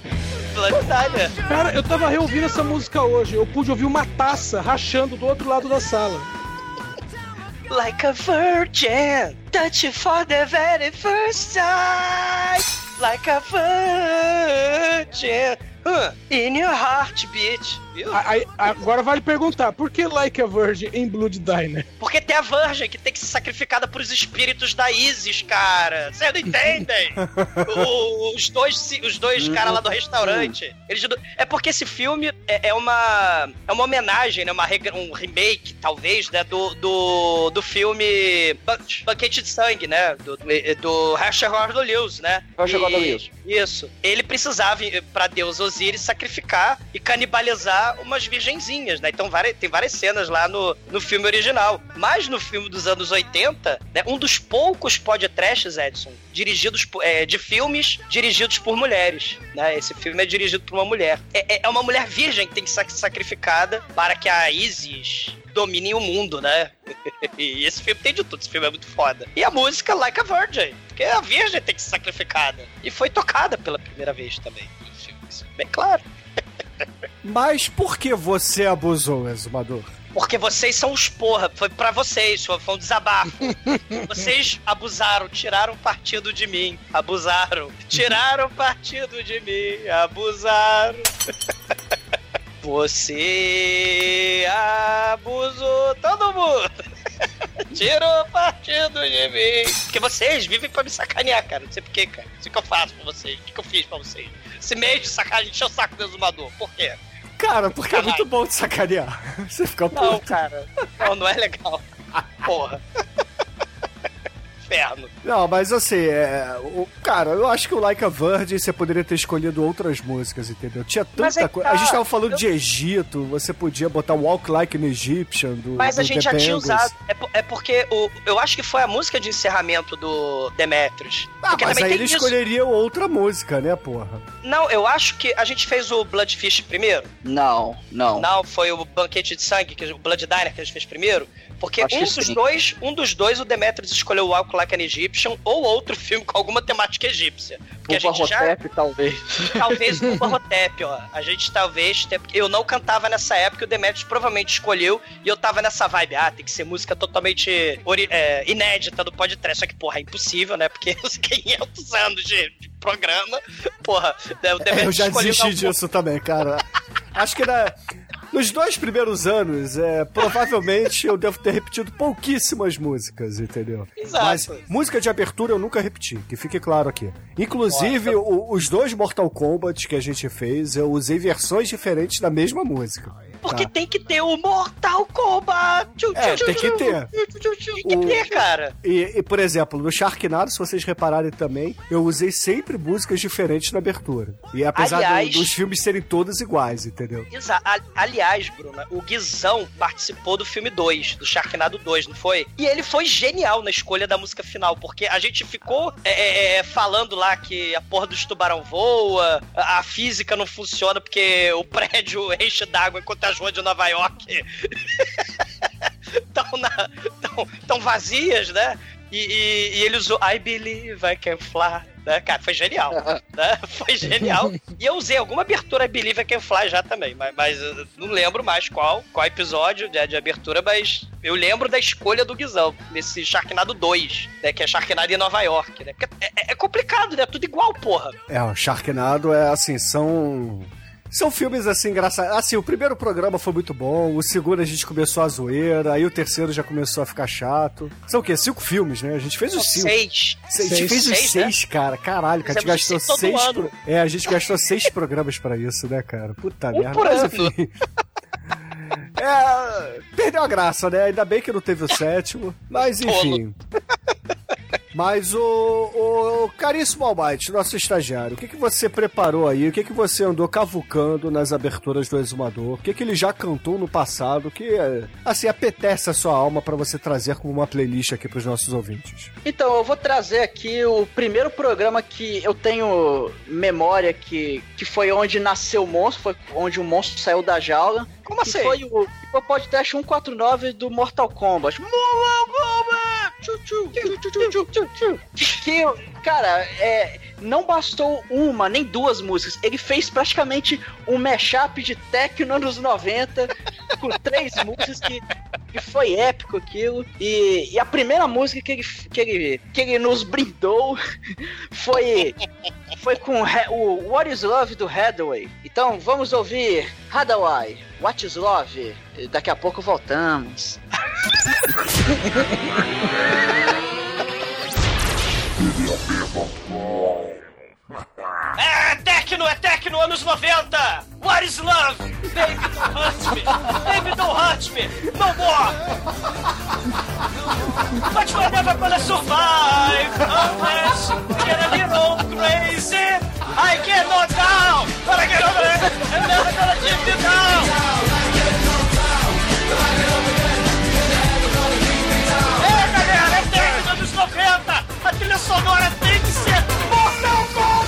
Diner. Cara, eu tava reouvindo essa música hoje, eu pude ouvir uma taça rachando do outro lado da sala. Like a virgin, touch you for the very first time. Like a virgin, huh, in your heartbeat. Viu? Aí- agora vale perguntar, por que Like a Virgin em Blood Diner? Porque tem a virgem que tem que ser sacrificada pros espíritos da Isis, cara. Vocês não entendem? *laughs* O- os dois, os dois caras lá do restaurante. Eles, é porque esse filme é, é uma é uma homenagem, né? Uma, um remake, talvez, né? Do, do, do filme Ban- Banquete de Sangue, né? Do, do Herschel Gordon Lewis, né? Herschel Gordon Lewis. Isso. Ele precisava, pra Deus Osiris, sacrificar e canibalizar umas virgenzinhas, né? Então várias- tem várias cenas lá no, no filme original. Mas no filme dos anos 80, né, um dos poucos podcasts, Edson, dirigidos é, de filmes dirigidos por mulheres. Né? Esse filme é dirigido por uma mulher. É, é- é uma mulher virgem que tem que ser sacrificada para que a Isis domine o mundo, né? *laughs* e esse filme tem de tudo, esse filme é muito foda. E a música Like a Virgin, porque a virgem tem que ser sacrificada. E foi tocada pela primeira vez também no filme, é bem claro. Mas por que você abusou, Exumador? Porque vocês são os porra, foi pra vocês, foi, um desabafo. *laughs* vocês abusaram, tiraram partido de mim, abusaram, tiraram partido de mim, abusaram. *laughs* Você abusou todo mundo. *laughs* Tirou partido de mim. Porque vocês vivem pra me sacanear, cara. Não sei porquê, cara. Não sei o que eu faço pra vocês. O que que eu fiz pra vocês? Esse mês de sacanagem encheu o saco do exumador. Por quê? Cara, porque é muito bom te sacanear. *laughs* Você fica Não, puto. cara. Não, não é legal. Porra. Inferno. Não, mas assim, é, o, cara, eu acho que o Like a Virgin você poderia ter escolhido outras músicas, entendeu? Tinha tanta é coisa. tá, A gente tava falando eu- de Egito, você podia botar Walk Like an Egyptian do. Mas do a gente The já tinha Bangles. usado. É, é porque o, eu acho que foi a música de encerramento do Demetrius. Ah, Porque mas aí ele isso. escolheria outra música, né, porra? Não, eu acho que a gente fez o Bloodfish primeiro. Não, não. Não, foi o Banquete de Sangue, que, o Blood Diner que a gente fez primeiro. Porque Acho um dos sim. dois, um dos dois, o Demetrius escolheu o Walk Like an Egyptian ou outro filme com alguma temática egípcia. Porque a Pupa gente já. Hotep, talvez. Talvez *laughs* o Barrotep, ó. A gente talvez. Eu não cantava nessa época, o Demetrius provavelmente escolheu. E eu tava nessa vibe. Ah, tem que ser música totalmente ori- é, inédita do podcast. Só que, porra, é impossível, né? Porque *laughs* os 500 anos de, de programa. Porra, né, o É, Demetrius eu já escolheu desisti não- disso também, cara. Acho que na- nos dois primeiros anos, é, provavelmente eu devo ter repetido pouquíssimas músicas, entendeu? Exato. Mas música de abertura eu nunca repeti, que fique claro aqui. Inclusive, o- os dois Mortal Kombat que a gente fez, eu usei versões diferentes da mesma música. Porque tá? tem que ter o Mortal Kombat. É, tem que ter. Tem que ter, cara. E, e, por exemplo, no Sharknado, se vocês repararem também, eu usei sempre músicas diferentes na abertura. E apesar do- Aliás- dos filmes serem todos iguais, entendeu? A- aliás, Bruna, o Guizão participou do filme 2, do Sharknado 2, não foi? E ele foi genial na escolha da música final, porque a gente ficou é, é, é, falando lá que a porra dos tubarão voa, a, a física não funciona porque o *laughs* prédio enche d'água enquanto as ruas de Nova York *laughs* estão tão, tão vazias, né? E, e- e ele usou I believe I can fly. Né? Cara, foi genial. né? Foi genial. E eu usei alguma abertura I Believe I Can Fly já também, mas, mas eu não lembro mais qual, qual episódio de, de abertura, mas eu lembro da escolha do Guizão, nesse Sharknado 2, né? Que é Sharknado em Nova York, né? É, é- é complicado, né? Tudo igual, porra. É, o Sharknado é assim, são. São filmes assim, engraçados. Assim, o primeiro programa foi muito bom, o segundo a gente começou a zoeira, aí o terceiro já começou a ficar chato. São o quê? Cinco filmes, né? A gente fez os cinco. Seis. Seis. A gente fez os Seis, seis, né? cara. Caralho, cara. A gente gastou seis seis. pro- É, a gente gastou seis programas pra isso, né, cara? Puta Um merda. por Mas, enfim. É, perdeu a graça, né? Ainda bem que não teve o sétimo. Mas enfim. Mas o, o caríssimo Almighty, nosso estagiário, o que, que você preparou aí? O que, que você andou cavucando nas aberturas do Exumador? O que, que ele já cantou no passado que, assim, apetece a sua alma pra você trazer como uma playlist aqui pros nossos ouvintes? Então, eu vou trazer aqui o primeiro programa que eu tenho memória que, que foi onde nasceu o monstro, foi onde o monstro saiu da jaula. Como que assim? Foi o, o podcast 149 do Mortal Kombat. Que, cara, é, não bastou uma nem duas músicas. Ele fez praticamente um mashup de techno anos 90 com três músicas que, que foi épico aquilo. E, e a primeira música que ele, que ele, que ele nos brindou *laughs* foi, foi com o What is Love do Hathaway. Então vamos ouvir Hathaway, What is Love? E daqui a pouco voltamos. *laughs* É Tecno, é Tecno, anos 90! What is love? Baby, don't hurt me! Baby, don't hurt me! No more! But we're never gonna survive unless we get a little crazy! I knocked down! But I get over it! I'm never gonna keep you down! Galera, é Tecno, anos 90! A trilha sonora tem que ser Mortal Kombat!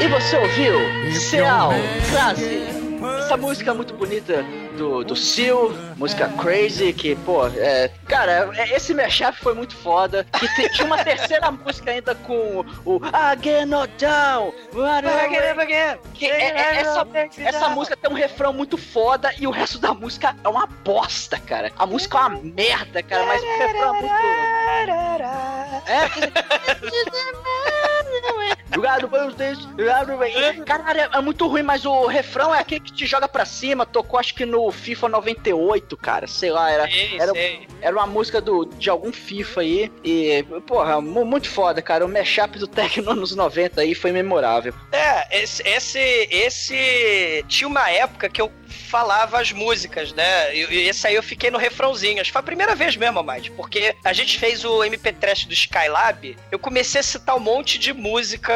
E você ouviu? Seal, Crase. Essa música é muito bonita do, do Seal, música Crazy, que, pô, é. Cara, é- esse mashup foi muito foda. Que tinha uma terceira *laughs* música ainda com o Again or Down. Again, again. Que é- é- essa, essa música tem um refrão muito foda e o resto da música é uma bosta, cara. A música é uma merda, cara, mas é muito. *laughs* É. Dentes, bem. Caralho, é- é muito ruim, mas o refrão é aquele que te joga pra cima. Tocou acho que no FIFA 98, cara. Sei lá, era, Sei, era, sei. era uma música do, de algum FIFA aí. E, porra, mu- muito foda, cara. O mashup do Tecno nos 90 aí foi memorável. É, esse, esse, esse. Tinha uma época que eu falava as músicas, né? E, esse aí eu fiquei no refrãozinho. Acho que foi a primeira vez mesmo, mais porque a gente fez o MP3 do Skylab. Eu comecei a citar um monte de música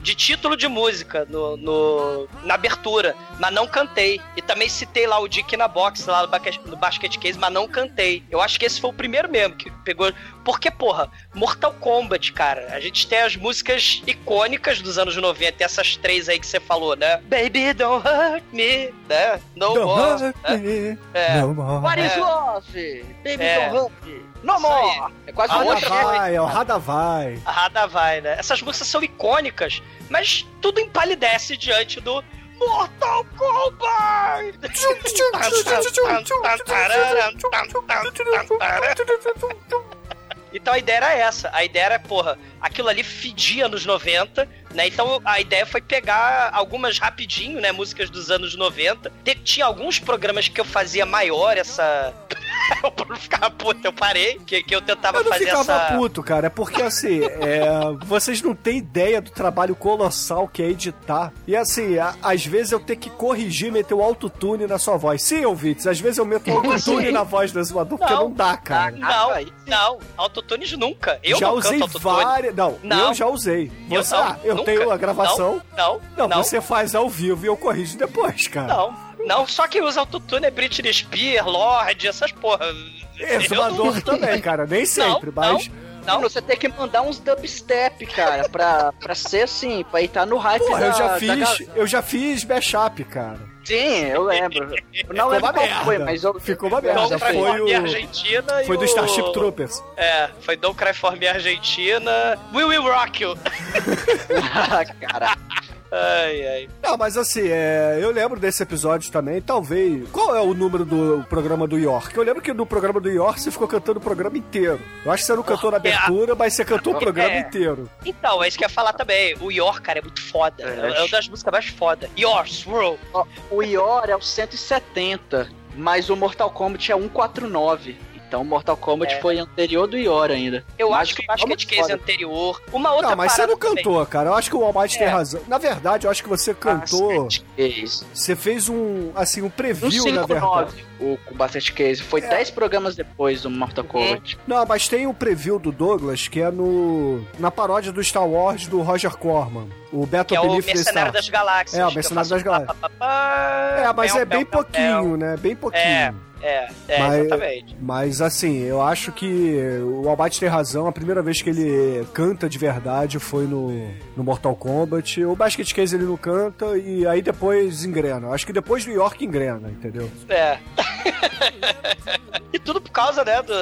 de título de música no, no- na abertura, mas não cantei. E também citei lá o Dick na Box, lá no, basquete, no Basket Case, mas não cantei. Eu acho que esse foi o primeiro mesmo que pegou. Porque, porra, Mortal Kombat, cara, a gente tem as músicas icônicas dos anos 90, essas três aí que você falou, né? Baby, don't hurt me, né? No Don't more. hurt né? me É. no more. What is É. love? Baby É. don't hurt. No Isso more. aí. É quase uma outra Vai, é o Rada vai. A Rada vai, né? Essas músicas são icônicas, mas tudo empalidece diante do Mortal Kombat! *laughs* Então a ideia era essa. A ideia era, porra, aquilo ali fedia nos 90, né? Então a ideia foi pegar algumas rapidinho, né? Músicas dos anos 90. Te- Tinha alguns programas que eu fazia maior essa. o Bruno ficava puto, eu parei, que, que eu tentava Eu não fazer ficava essa. puto, cara. É porque, assim, é, vocês não têm ideia do trabalho colossal que é editar. E, assim, a- às vezes eu tenho que corrigir, meter o autotune na sua voz. Sim, ouvintes, às vezes eu meto o autotune na voz do exumador, porque Não. não dá, cara. Não, não. Autotunes nunca. Eu já não usei várias. Não, Não. eu já usei. Eu Você, não, ah, eu nunca. tenho a gravação. Não, Não, não. você faz ao vivo e eu corrijo depois, cara. Não, não. Só quem usa autotune é Britney Spears, Lorde, essas porra. Exumador Eu também, cara. Nem sempre, Não, mas. Não, você tem que mandar uns dubstep, cara, pra, pra ser assim, pra estar no hype Porra, da, eu já da fiz. galera. Eu já fiz mashup, cara. Sim, eu lembro. Eu *laughs* não Ficou lembro qual merda. foi, mas eu... Ficou uma merda. Foi o- Argentina Foi e do o... Starship Troopers. É, foi Don't Cry For Me Argentina. We Will Rock You. *laughs* cara. Ai, ai. Não, mas assim, é, eu lembro desse episódio também, talvez. Qual é o número do programa do York? Eu lembro que no programa do York você ficou cantando o programa inteiro. Eu acho que você não cantou na abertura, mas você cantou o programa É. inteiro. Então, é isso que eu ia falar também. O Yor, cara, é muito foda. É, é uma das músicas mais foda. Yor, Swirl. Ó, O Ior é o 170, mas o Mortal Kombat é 149. Então o Mortal Kombat É. foi anterior do Ior ainda. Eu Mas acho que o Basket Case foda. anterior. Uma outra Não, mas você não cantou, cara. Eu acho que o Almighty tem É. razão. Na verdade, eu acho que você cantou. Basket Case. Você fez um, assim, um preview, na verdade. 159 o, o Basket Case. Foi 10 programas depois do Mortal Kombat. Não, mas tem o preview do Douglas, que é no na paródia do Star Wars do Roger Corman. O Que Battle é o Mercenário das Galáxias. É, o que Mercenário das Galáxias. pá, pá, pá, pá, É, mas é bem pouquinho, né? Bem pouquinho. É, é, Mas- exatamente. Mas assim, eu acho que o Almighty tem razão. A primeira vez que ele canta de verdade foi no, no Mortal Kombat. O Basket Case ele não canta e aí depois engrena. Acho que depois do York engrena, entendeu? É. *laughs* e tudo por causa, né, do...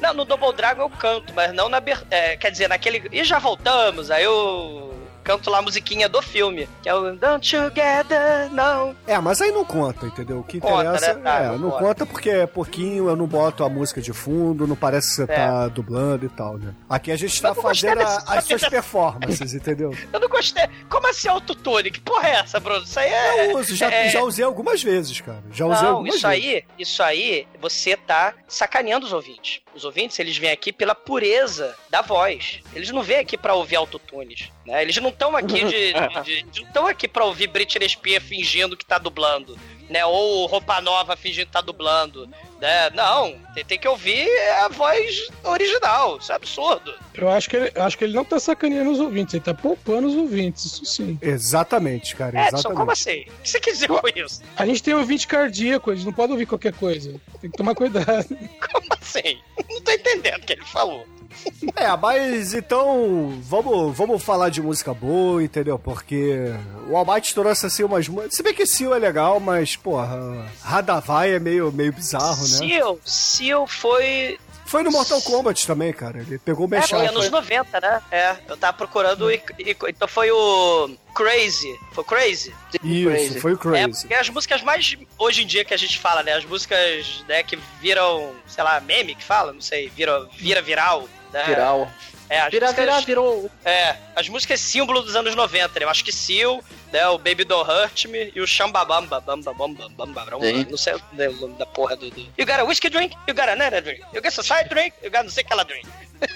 Não, no Double Dragon eu canto, mas não na... É, quer dizer, naquele... E já voltamos, aí eu... Canto lá a musiquinha do filme, que é o Don't Together, não. É, mas aí não conta, entendeu? O que Conta, interessa né? Tá, é, não não conta. conta porque é pouquinho, eu não boto a música de fundo, não parece que você É. tá dublando e tal, né? Aqui a gente tá fazendo a- as suas performances, entendeu? *laughs* Eu não gostei. Como assim autotune? Que porra é essa, Bruno? Isso aí é... Eu uso, já, é- já usei algumas vezes, cara. Já usei Não, algumas isso vezes. aí, isso aí, você tá sacaneando os ouvintes. Os ouvintes, eles vêm aqui pela pureza da voz. Eles não vêm aqui pra ouvir autotunes, né? Eles não estão aqui de, *laughs* de- de- não estão aqui pra ouvir Britney Spears fingindo que tá dublando, né? Ou roupa nova fingindo que tá dublando, né? Não, tem, tem que ouvir a voz original. Isso é absurdo. Eu acho que ele, acho que ele não tá sacaneando os ouvintes, ele tá poupando os ouvintes, isso sim. Exatamente, cara, Edson, exatamente. como assim? O que você quer dizer com isso? A gente tem ouvinte cardíaco, eles não podem ouvir qualquer coisa. Tem que tomar cuidado. Como assim? Não tô entendendo o que ele falou. *laughs* É, mas então vamos, vamos falar de música boa, entendeu? Porque o Almighty trouxe assim umas músicas. Se bem que Seal é legal, mas, porra, Radavai é meio, meio bizarro, né? Seal, Seal foi Foi no Mortal Kombat também, cara. Ele pegou o É, Machado. foi anos 90, né? É, eu tava procurando. e- e- então foi o Crazy. Foi Crazy? Isso, foi o É, Crazy. porque as músicas mais hoje em dia que a gente fala, né? As músicas né, que viram, sei lá, meme que fala, não sei, vira, vira viral. Né? Viral. É, as Vira, músicas, vira, virou. É, as músicas símbolo dos anos 90, né? Eu acho que Seal, né? O Baby Don't Hurt Me e o Shambabamba, bamba, bamba, bamba, bamba, não sei o nome da porra do, do. You got a whiskey drink, you got a nana drink, you got a side drink, you got não sei o que ela drink.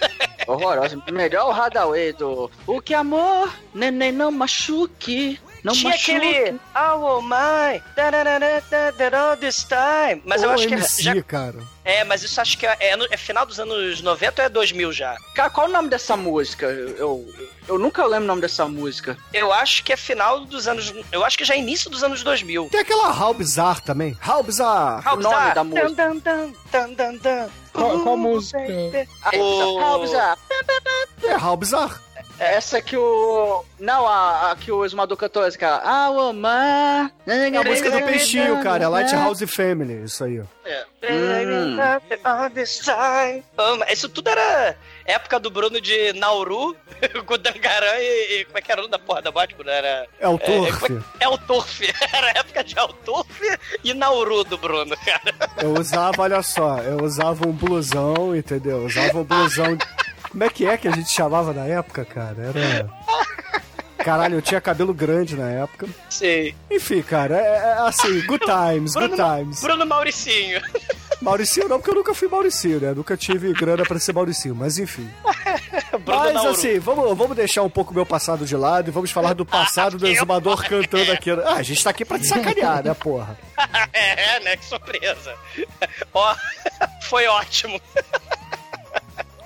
*laughs* Horrorosa. Melhor o Hadaway do O que amor, neném não machuque. Não Tinha machuque. aquele Oh my all this time. Mas eu Ô, acho que MC, já. cara. É, mas isso acho que é, é, no- é final dos anos 90 ou é 2000 já? Cara, qual o nome dessa música? Eu, eu, eu nunca lembro o nome dessa música. Eu acho que é final dos anos. Eu acho que já é início dos anos 2000. Tem aquela How Bizarre também. How Bizarre. How O nome da música. Dan, dan, dan, dan, dan. Qual, qual música? O- How Bizarre. É How Bizarre. Essa que o. Não, a, a que o Esmador cantou, essa cara. Ah, o amar. É a música do peixinho, cara. É Lighthouse Family, isso aí. ó. É. Hum. Isso tudo era época do Bruno de Nauru, *laughs* com o Dangaran e, e. Como é que era o nome da porra da Batman? Era. É o É, Turf. como é- É o Turf. *laughs* Era a época de Alturf e Nauru do Bruno, cara. Eu usava, olha só, eu usava um blusão, entendeu? Eu usava um blusão. *laughs* Como é que é que a gente chamava na época, cara? Era. Caralho, eu tinha cabelo grande na época. Sei. Enfim, cara, é, é assim, good times, good Bruno, times. Bruno Mauricinho. Mauricinho não, porque eu nunca fui Mauricinho, né? Nunca tive grana pra ser Mauricinho, mas enfim. *laughs* Bruno Mas Nauru. assim, vamos, vamos deixar um pouco o meu passado de lado e vamos falar do passado *laughs* do Ah, exumador eu- cantando aqui. Ah, a gente tá aqui pra te sacanear, né, porra? *laughs* É, né? Que surpresa. Ó, foi ótimo.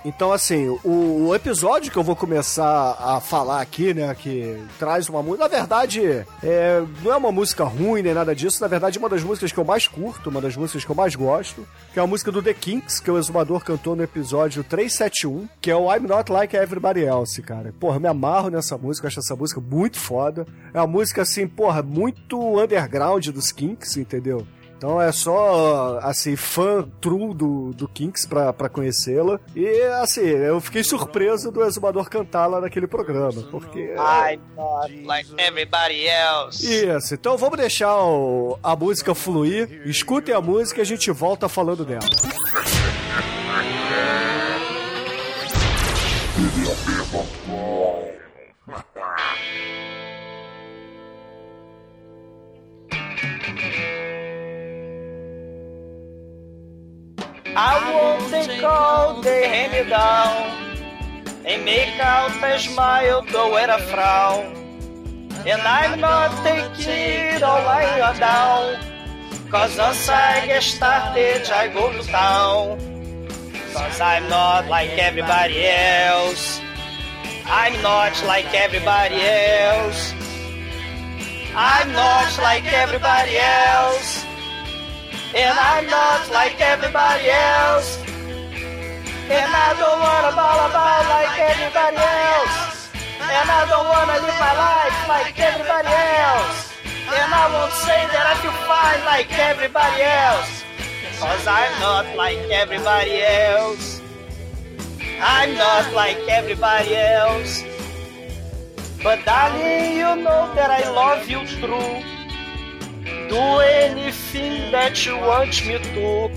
Então, assim, o, o episódio que eu vou começar a falar aqui, né, que traz uma música. Na verdade, é, não é uma música ruim nem nada disso. Na verdade, é uma das músicas que eu mais curto, uma das músicas que eu mais gosto, que é a música do The Kinks, que o Exumador cantou no episódio 371, que é o I'm Not Like Everybody Else, cara. Porra, me amarro nessa música, acho essa música muito foda. É uma música, assim, porra, muito underground dos Kinks, entendeu? Então é só, assim, fã true do, do Kinks pra, pra conhecê-la. E, assim, eu fiquei surpreso do Exumador cantar lá naquele programa, porque... I'm not like everybody else. Isso, então vamos deixar o- a música fluir. Escutem a música e a gente volta falando dela. I won't take all they hand down and make out a smile though at frown. And I'm not taking it all lying down. Cause once I get started, I go to town. Cause I'm not like everybody else. I'm not like everybody else. I'm not like everybody else. And I'm not like everybody else. And I don't wanna ball about like everybody else. And I don't wanna live my life like everybody else. And I won't say that I feel fine like everybody else. Cause I'm not like everybody else. I'm not like everybody else. But darling, you know that I love you true. Do anything that you want me to.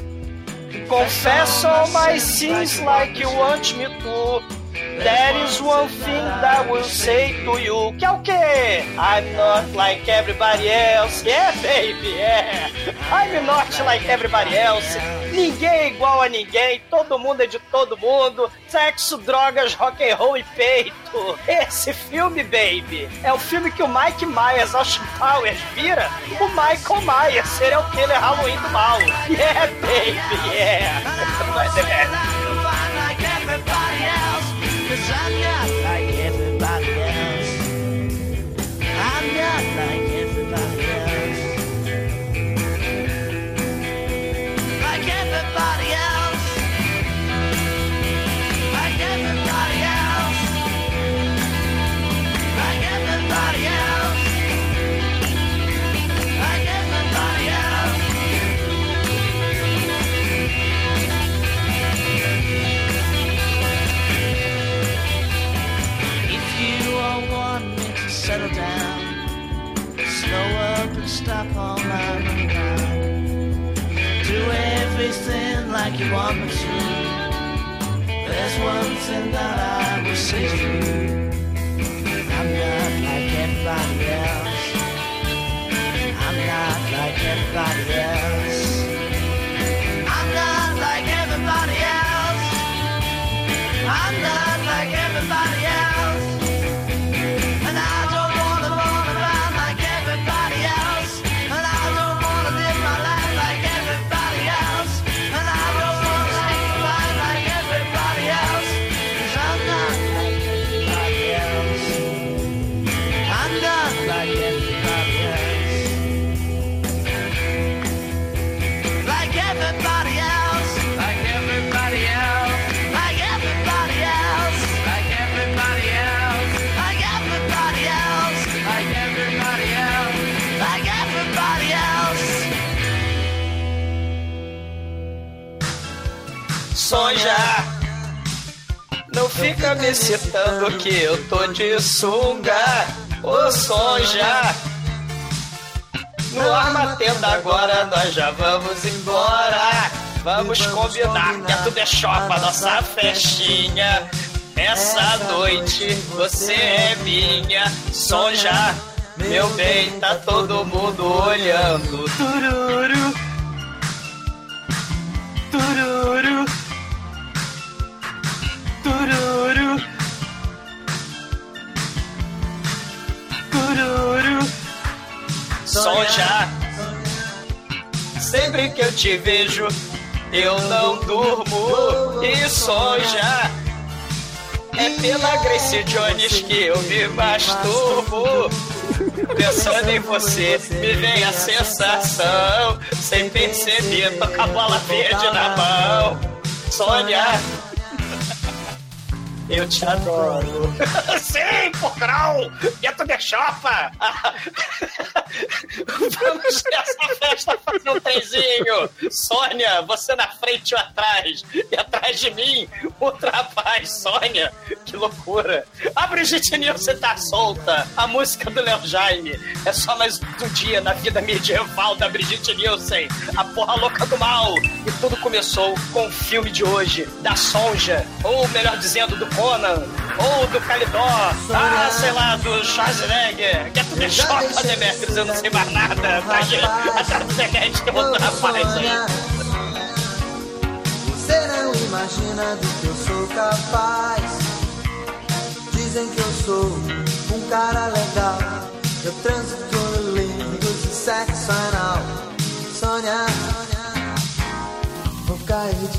Confess all my sins like you want me to. There is one thing that I will say to you. Que é o quê? I'm not like everybody else. *laughs* Yeah, baby, yeah. I'm not like everybody else. Ninguém é igual a ninguém. Todo mundo é de todo mundo. Sexo, drogas, rock and roll e peito. Esse filme, baby, é o filme que o Mike Myers, Austin Powers, vira o Michael Myers, serial killer Halloween do mal. *laughs* Yeah, baby, yeah. *laughs* cause I'm not like everybody else. I'm not like stop all my running. Do everything like you want me to. There's one thing that I will say to you. I'm not like everybody else. I'm not like everybody else. Sonja. Não fica me citando que eu tô de sunga. Ô Sonja. No armatenda agora nós já vamos embora. Vamos combinar que é tudo é chopa, nossa festinha. Essa noite você é minha. Sonja, meu bem, tá todo mundo olhando. Tururu. Tururu. Tururu. Tururu. Sonja. Sempre que eu te vejo, eu não durmo e sonja. É pela Grace Jones que eu me masturbo. Pensando em você, me vem a sensação. Sem perceber, com a bola verde na mão. Sônia, eu te adoro. *laughs* Sim, porcrão! Dentro de chopa! Vamos nessa festa fazer um trenzinho! Sônia, você na frente ou atrás? E atrás de mim, outro rapaz, Sônia! Que loucura! A Brigitte Nielsen tá solta! A música do Léo Jaime é só mais um dia na vida medieval da Brigitte Nielsen, a porra louca do mal! E tudo começou com o filme de hoje, da Sonja, ou melhor dizendo, do Conan, ou do Calidó, ah, sei lá, do Schwarzenegger, que é tudo é choca, Demetrius, eu não sei mais nada, tá aí, atrás do internet tem outro rapaz aí. Você não imagina do que eu sou capaz. Dizem que eu sou um cara legal. Eu no línguas de sexo anal. Sônia, vou cair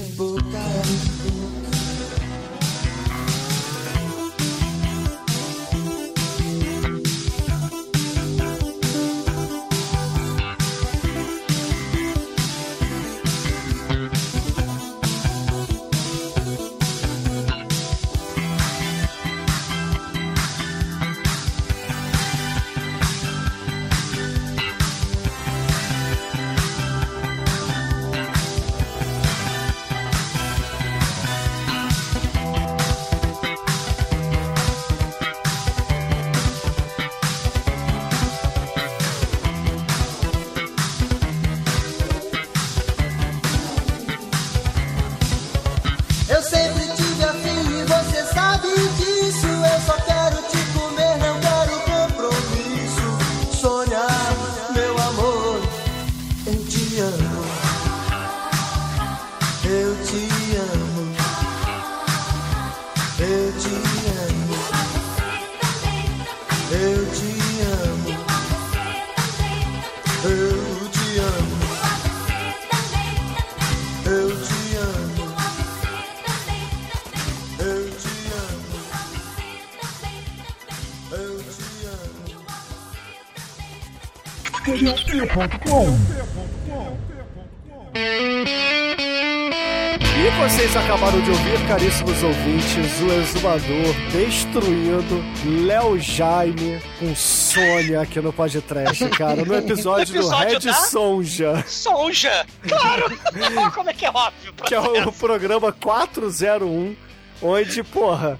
vocês acabaram de ouvir, caríssimos ouvintes, o exumador destruindo Léo Jaime com Sônia aqui no podcast, cara, no episódio, Episódio do da- Red Sonja, Sonja! Claro! Olha *laughs* como é que é óbvio. que é o programa 401, onde, porra,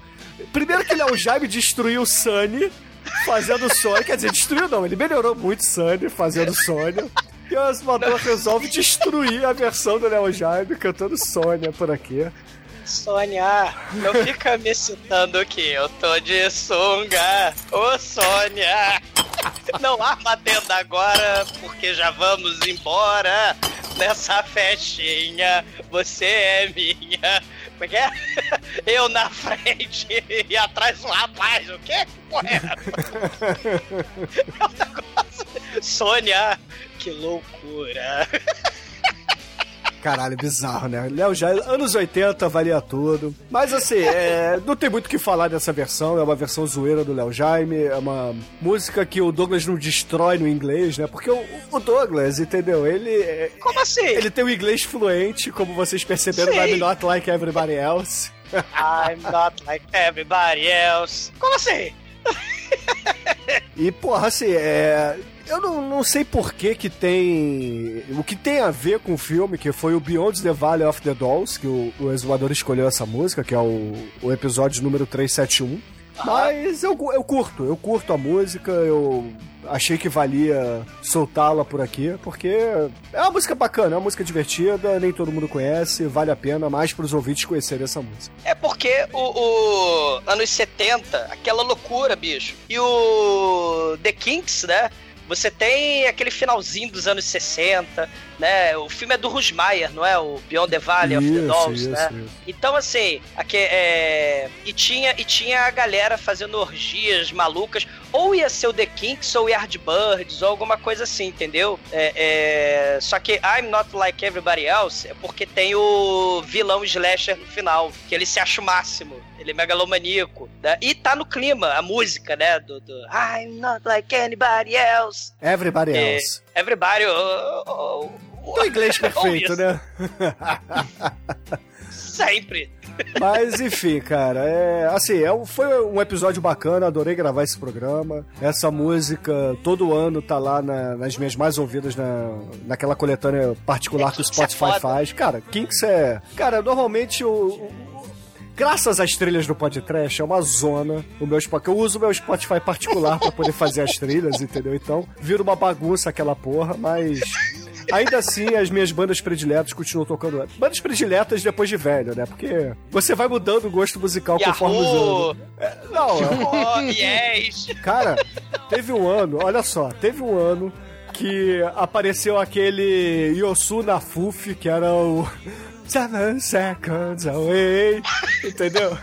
primeiro que Léo Jaime destruiu o Sunny fazendo Sônia, quer dizer, destruiu não, ele melhorou muito Sunny fazendo Sônia. E o exumador resolve destruir a versão do Léo Jaime cantando Sônia por aqui. Sônia, não fica me citando que eu tô de sunga. Ô, Sônia! Não arma a tenda agora, porque já vamos embora. Nessa festinha, você é minha. Como é que é? Eu na frente e atrás um rapaz. O quê? Que porra é? *laughs* É um negócio... Sônia, que loucura. Caralho, bizarro, né? Léo Jaime, anos 80, valia tudo. Mas assim, é, não tem muito o que falar dessa versão. É uma versão zoeira do Léo Jaime. É uma música que o Douglas não destrói no inglês, né? Porque o, o Douglas, entendeu? Ele. é- Como assim? Ele tem o inglês fluente, como vocês perceberam, Sim. I'm Not Like Everybody Else. I'm not like everybody else. Como assim? E, porra, assim, é. Eu não, não sei por que que tem... O que tem a ver com o filme, que foi o Beyond the Valley of the Dolls, que o, o escolheu essa música, que é o, o episódio número 371. Mas eu, eu curto, eu curto a música, eu achei que valia soltá-la por aqui, porque é uma música bacana, é uma música divertida, nem todo mundo conhece, vale a pena mais pros ouvintes conhecerem essa música. É porque o, o anos 70, aquela loucura, bicho. E o The Kinks, né? Você tem aquele finalzinho dos anos 60, né? O filme é do Rusmaier, não é? O Beyond the Valley of the Isso, Dolls, isso, né? isso. Então, assim, aqui, é... e, tinha, e tinha a galera fazendo orgias malucas. Ou ia ser o The Kinks ou Yardbirds, ou alguma coisa assim, entendeu? É, é, Só que I'm Not Like Everybody Else é porque tem o vilão slasher no final, que ele se acha o máximo. Ele é megalomaníaco. Né? E tá no clima, a música, né? Do, do I'm not like anybody else. Everybody É, else. everybody. Oh, oh, oh, O inglês *laughs* perfeito, né? *laughs* Sempre. Mas enfim, cara, é assim, é um- foi um episódio bacana, adorei gravar esse programa. Essa música todo ano tá lá na- nas minhas mais ouvidas na, naquela coletânea particular que o é Spotify foda. faz. Cara, Kinks é. Cara, normalmente o. o- Graças às trilhas do podcast, é uma zona. O meu Spotify, eu uso o meu Spotify particular pra poder fazer as trilhas, entendeu? Então, vira uma bagunça aquela porra, mas Ainda assim, as minhas bandas prediletas continuam tocando. Bandas prediletas depois de velho, né? Porque você vai mudando o gosto musical conforme os Yahoo! anos. É, não, é- Oh, yes! Cara, teve um ano, olha só, teve um ano que apareceu aquele Yosu Nafuf, que era o Seven Seconds Away, entendeu?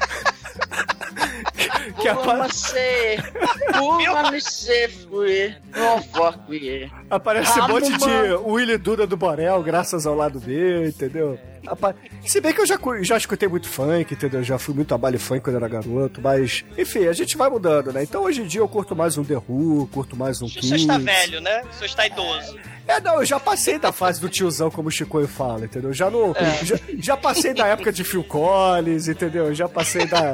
que apa Você, uma você foi, não fuck with aparece um monte de. Willy Duda do Borel, graças ao lado B, entendeu? Apa- Se bem que eu já, já escutei muito funk, entendeu? Já fui muito a baile funk quando era garoto, mas, enfim, a gente vai mudando, né? Então hoje em dia eu curto mais um The Who, curto mais um O senhor está Kiss. velho, né? O senhor está idoso. É, não, eu já passei da fase do tiozão, como o Chicoio fala, entendeu? Já, no, É. já, já passei da época de Phil Collins, entendeu? Já passei da,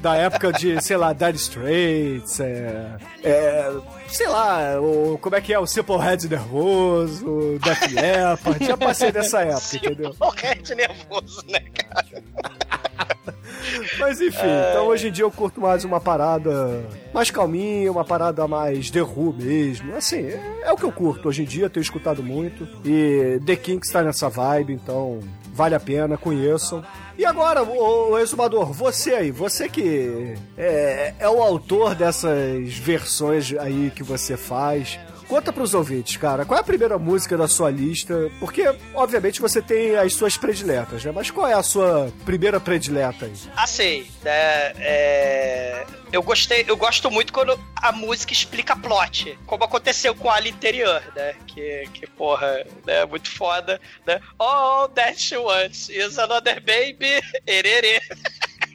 da época de, sei lá, Dire Straits, é, é, sei lá, o, como é que é, o Simple Head nervoso, o Def *laughs* Leppard, já passei dessa época, *laughs* entendeu? Morrente nervoso, né, cara? *laughs* Mas enfim, É. então hoje em dia eu curto mais uma parada mais calminha, uma parada mais The Who mesmo. Assim, é, é o que eu curto hoje em dia, tenho escutado muito. E The Kinks tá nessa vibe, então vale a pena, conheçam. E agora, o, o exumador, você aí, você que é, é o autor dessas versões aí que você faz. Conta pros ouvintes, cara, qual é a primeira música da sua lista? Porque, obviamente, você tem as suas prediletas, né? Mas qual é a sua primeira predileta aí? Assim, né, é, eu gostei, eu gosto muito quando a música explica plot, como aconteceu com a interior, né? Que, que porra, né, muito foda, né? All that she wants is another baby, ererê.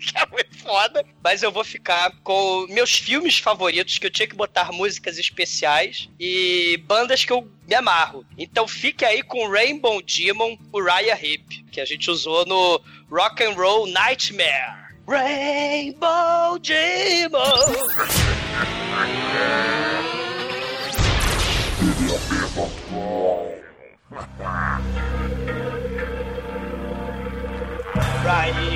Que é muito foda. Mas eu vou ficar com meus filmes favoritos, que eu tinha que botar músicas especiais e bandas que eu me amarro. Então fique aí com Rainbow Demon, Uriah Heep, que a gente usou no Rock and Roll Nightmare. Rainbow Demon! *laughs*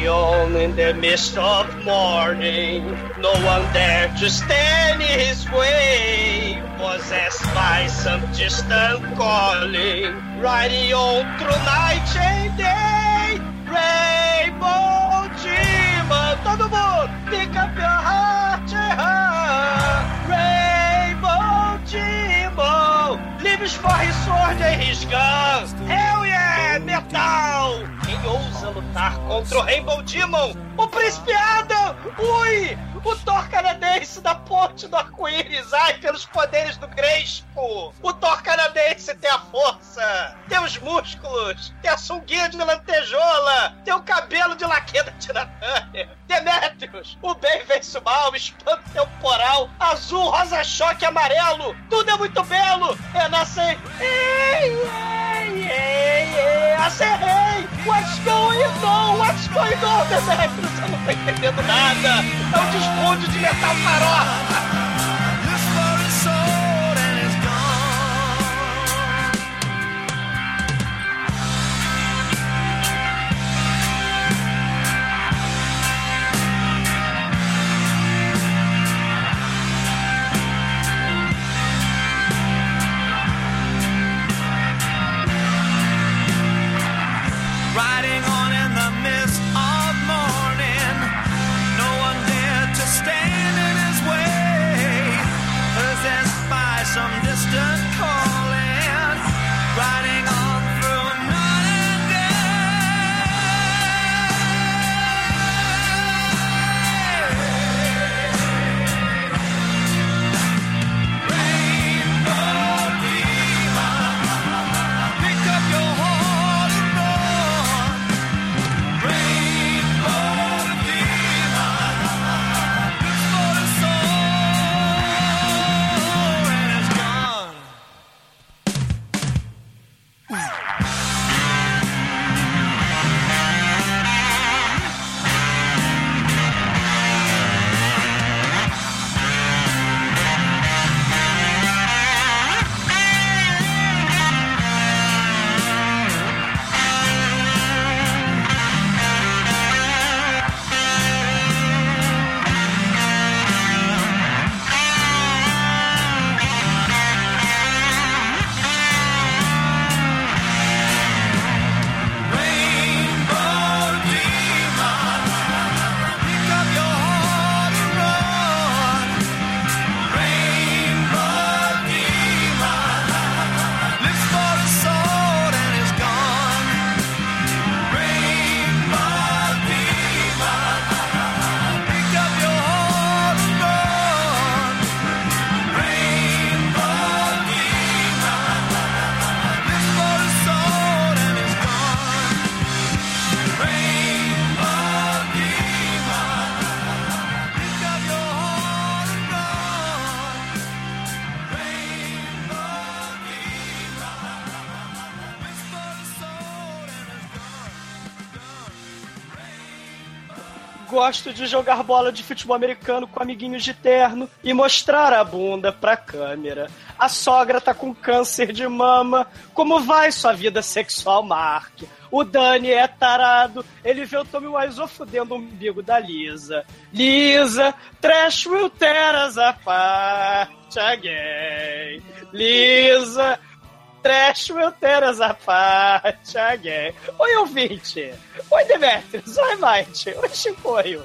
on in the mist of morning, no one dared to stand in his way. Possessed by some distant calling, riding on through night and day. Rainbow Demon, todo mundo, pick up heart heart. Rainbow Demon, lives for his sword and his gun. Hell yeah, metal! Quem ousa lutar contra o Rainbow Demon? O Príncipe Adam! Ui! O Thor canadense da ponte do arco-íris! Ai, pelos poderes do Grespo! O Thor canadense tem a força! Tem os músculos! Tem a sunguinha de lantejola! Tem o cabelo de laqueda de Natânia! Demetrius! O bem vence o mal, espanto temporal, azul, rosa choque, amarelo! Tudo é muito belo! É nascer... Ei, ei, ei, ei! Acerrei! What's going on? What's going on, Demetrius? Eu não tô entendendo nada! É um desmonte de metal farofa! Gosto de jogar bola de futebol americano com amiguinhos de terno e mostrar a bunda pra câmera. A sogra tá com câncer de mama. Como vai sua vida sexual, Mark? O Dani é tarado. Ele vê o Tommy Wiseau fudendo o umbigo da Lisa. Lisa, trash will tear us apart again. Lisa, trash will tear us apart again. Oi, ouvinte. Oi, Demetrius. Oi, Mike. Oi, Chicoio.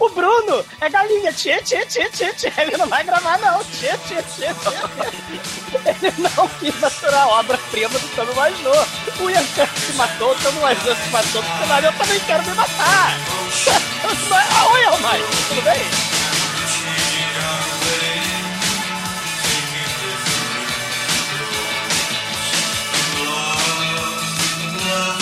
O Bruno é galinha. Tchê, tchê, tchê, tchê, tchê. Ele não vai gravar, não. Tchê, tchê, tchê, tchê. Ele não quis aturar a obra-prima do Tommy Wiseau. O Ian se matou, o Tommy Wiseau se matou, eu também quero me matar. *laughs* Oi, Mike. Tudo bem? love.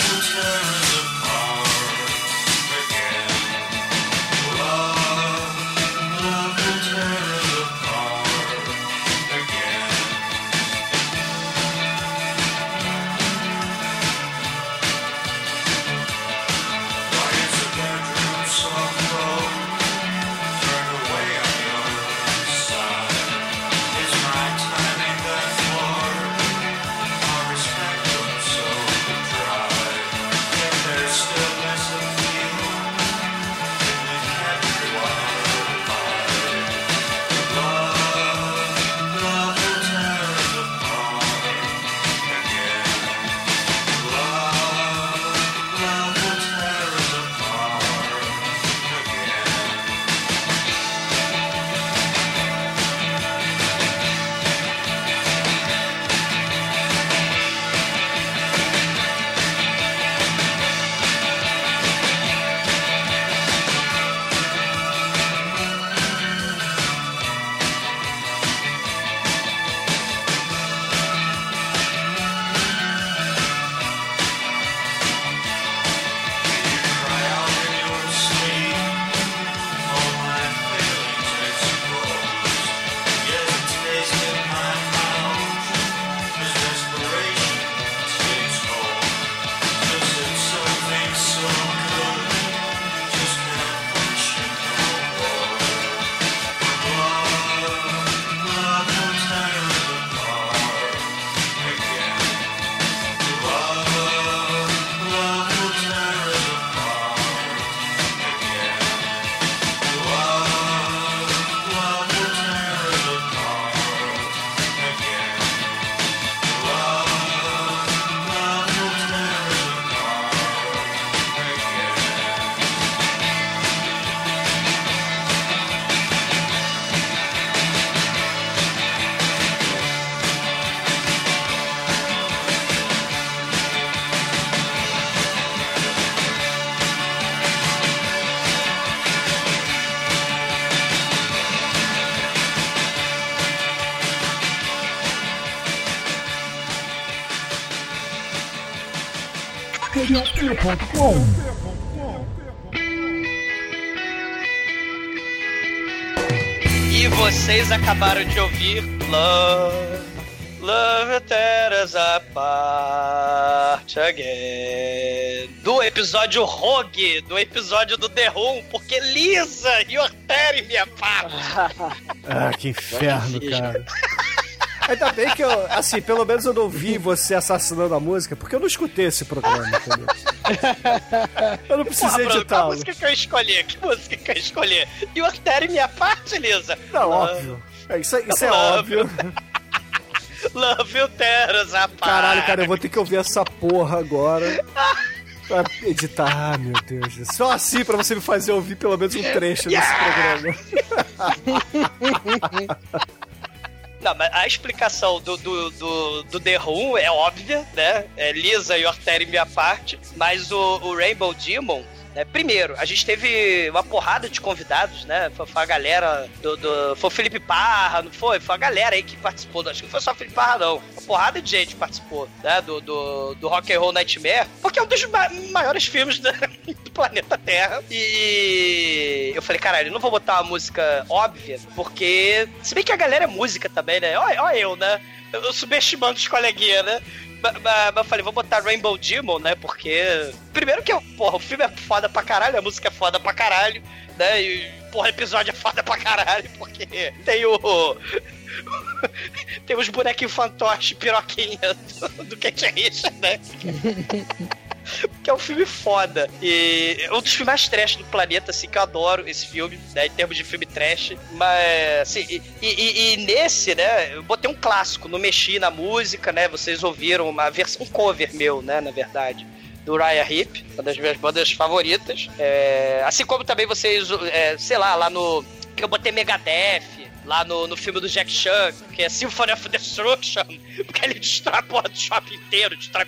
E vocês acabaram de ouvir Love, Love tear us apart again. Do episódio Rogue, do episódio do The Room, porque Lisa, you're tearing me apart. Ah, que inferno, cara. Ainda bem que eu, assim, pelo menos eu não vi você assassinando a música, porque eu não escutei esse programa, entendeu? Eu não precisei Porra, Bruno, qual música que eu escolhi? Que música que eu escolhi? You're tearing me apart, Lisa? Não, Love- óbvio. É, Isso, é- isso é Love. óbvio. *laughs* Love you tear us apart. Caralho, cara, eu vou ter que ouvir essa porra agora. Pra editar, ah, meu Deus. Só assim pra você me fazer ouvir pelo menos um trecho desse programa. *laughs* Não, mas a explicação do, do, do, do The Room é óbvia, né? É Lisa e Orteri minha parte, mas o, o Rainbow Demon. Né? primeiro, a gente teve uma porrada de convidados, né? Foi, foi a galera do, do- Foi o Felipe Parra, não foi? Foi a galera aí que participou. Acho que foi só o Felipe Parra, não. Uma porrada de gente participou, né? Do, do, do Rock and Roll Nightmare, porque é um dos ma- maiores filmes da- *laughs* do planeta Terra. E eu falei, caralho, não vou botar uma música óbvia, porque. Se bem que a galera é música também, né? Olha eu, né? Eu subestimando os coleguinhas, né? Mas, eu falei, vou botar Rainbow Demon, né? Porque. Primeiro que, porra, o filme é foda pra caralho, a música é foda pra caralho, né? E, porra, o episódio é foda pra caralho, porque tem o. *laughs* tem os bonequinhos fantoche piroquinha do, do Kate Richard, né? *laughs* que é um filme foda. E é um dos filmes mais trash do planeta, assim, que eu adoro esse filme, né? Em termos de filme trash. Mas, assim, e, e- e nesse, né? Eu botei um clássico, não mexi na música, né? Vocês ouviram uma versão, um cover meu, né? Na verdade. Do Raya Hip, uma das minhas bandas favoritas. É, assim como também vocês, é, sei lá, lá no. Que eu botei Megadeth, lá no, no filme do Jack Chan, que é Symphony of Destruction, *laughs* porque ele destrói a porra do shopping inteiro, destrói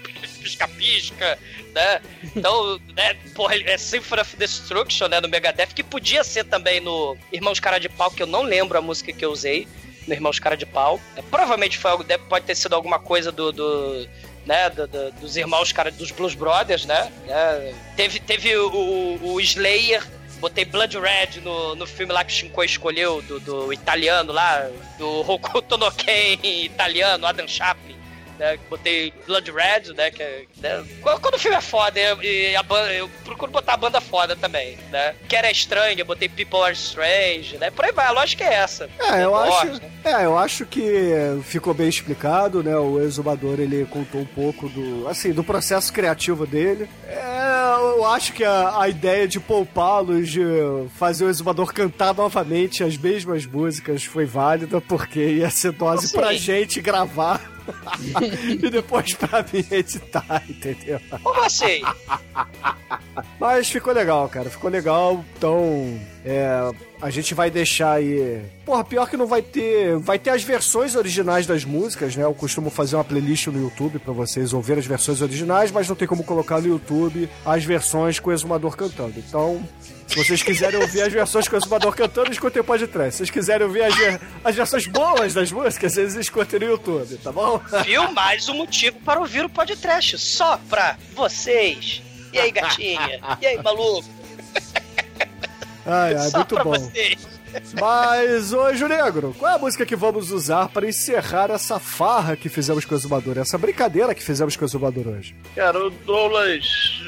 pisca-pisca, né? Então, né, porra, é Symphony of Destruction, né, no Megadeth, que podia ser também no Irmãos Cara de Pau, que eu não lembro a música que eu usei, no Irmãos Cara de Pau. É, provavelmente foi algo, deve, pode ter sido alguma coisa do... do né, do- do- dos irmãos, cara, dos Blues Brothers, né? É, teve teve o- o Slayer, botei Blood Red no, no filme lá que o Shinko escolheu, do, do italiano lá, do Hokuto no Ken *laughs* italiano, Adam Chaplin. Né, botei Blood Red, né? Que, é- né, quando o filme é foda, eu, e a banda, eu procuro botar a banda foda também, né? Que era estranha, eu botei People Are Strange, né? Por aí vai, a lógica é essa. É, eu acho, é, eu acho que ficou bem explicado, né? O exumador ele contou um pouco do, assim, do processo criativo dele. É, eu acho que a, a ideia de poupá-los, de fazer o exumador cantar novamente as mesmas músicas foi válida, porque ia ser dose pra gente gravar. *laughs* e depois pra mim editar, entendeu? Como assim? *laughs* Mas ficou legal, cara. Ficou legal. Então, é, a gente vai deixar aí. Porra, pior que não vai ter. Vai ter as versões originais das músicas, né? Eu costumo fazer uma playlist no YouTube pra vocês ouvirem as versões originais, mas não tem como colocar no YouTube as versões com o exumador cantando. Então. Se vocês quiserem ouvir as versões com o exumador cantando, escutem o podcast. Se vocês quiserem ouvir as, as versões boas das músicas, vocês escutem no YouTube, tá bom? Viu? Mais um motivo para ouvir o podcast. Só pra vocês. E aí, gatinha? E aí, maluco? Ai, ai, Só muito pra bom. vocês. Mas, hoje, Negro, qual é a música que vamos usar para encerrar essa farra que fizemos com o Exumador, essa brincadeira que fizemos com o Exumador hoje? Cara, o Douglas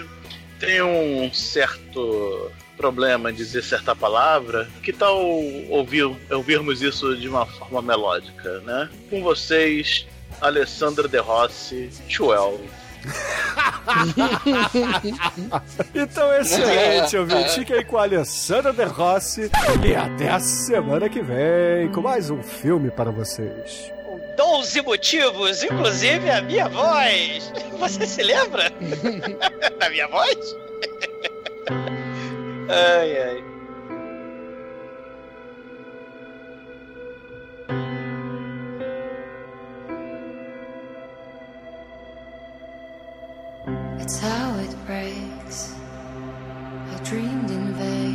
tem um certo problema em dizer certa palavra. Que tal ouvir, ouvirmos isso de uma forma melódica, né? Com vocês, Alessandra De Rossi, 12. *laughs* Então, excelente, ouvinte. Fique aí com a Alessandra De Rossi e até a semana que vem com mais um filme para vocês. 12 motivos, inclusive a minha voz. Você se lembra? *laughs* *laughs* da minha voz? Ai, ai. It's how it breaks. I dreamed in vain.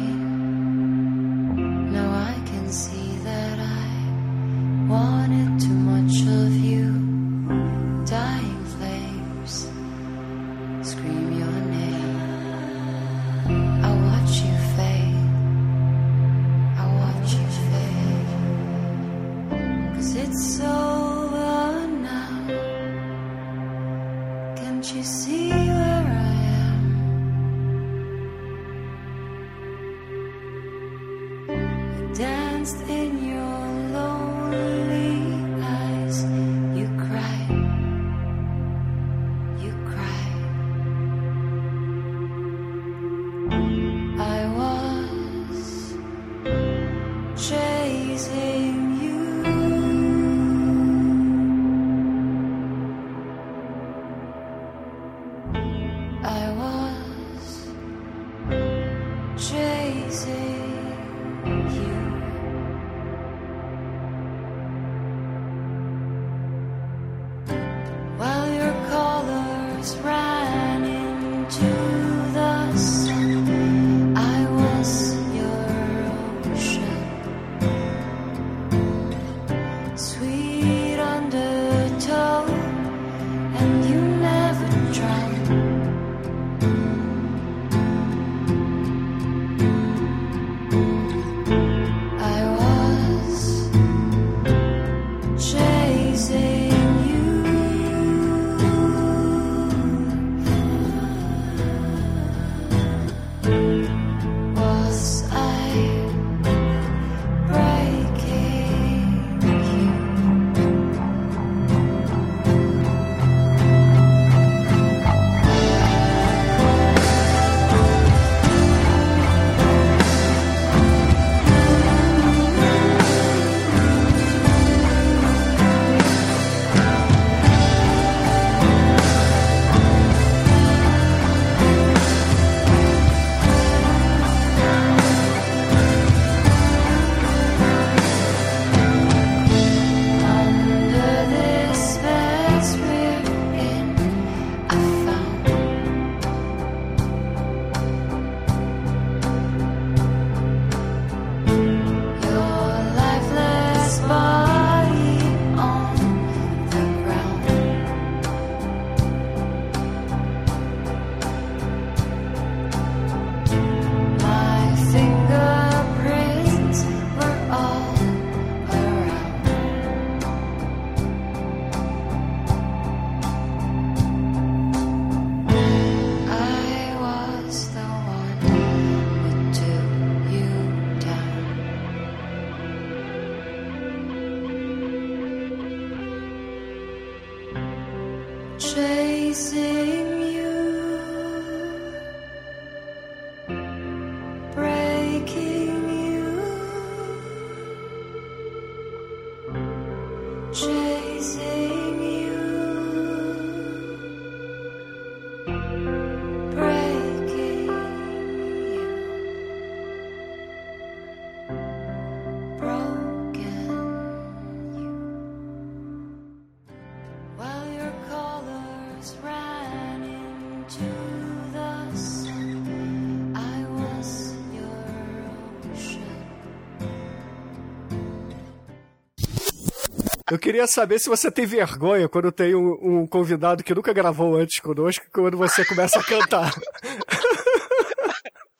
Eu queria saber se você tem vergonha quando tem um, um convidado que nunca gravou antes conosco, quando você começa a cantar.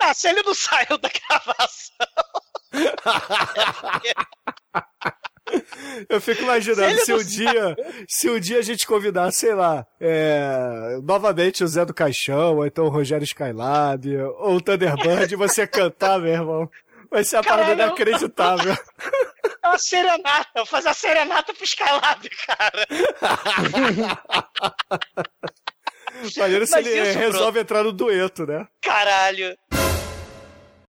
Ah, se ele não saiu da gravação. Eu fico imaginando Se se, um dia, se um dia a gente convidar, sei lá, é, novamente o Zé do Caixão, ou então o Rogério Skylab, ou o Thunderbird, e você cantar, meu irmão. Vai ser a parada Caralho. inacreditável. É uma serenata. Eu vou fazer a serenata pro Skylab, cara. *laughs* Imagina se Mas ele isso, resolve entrar no dueto, né? Caralho.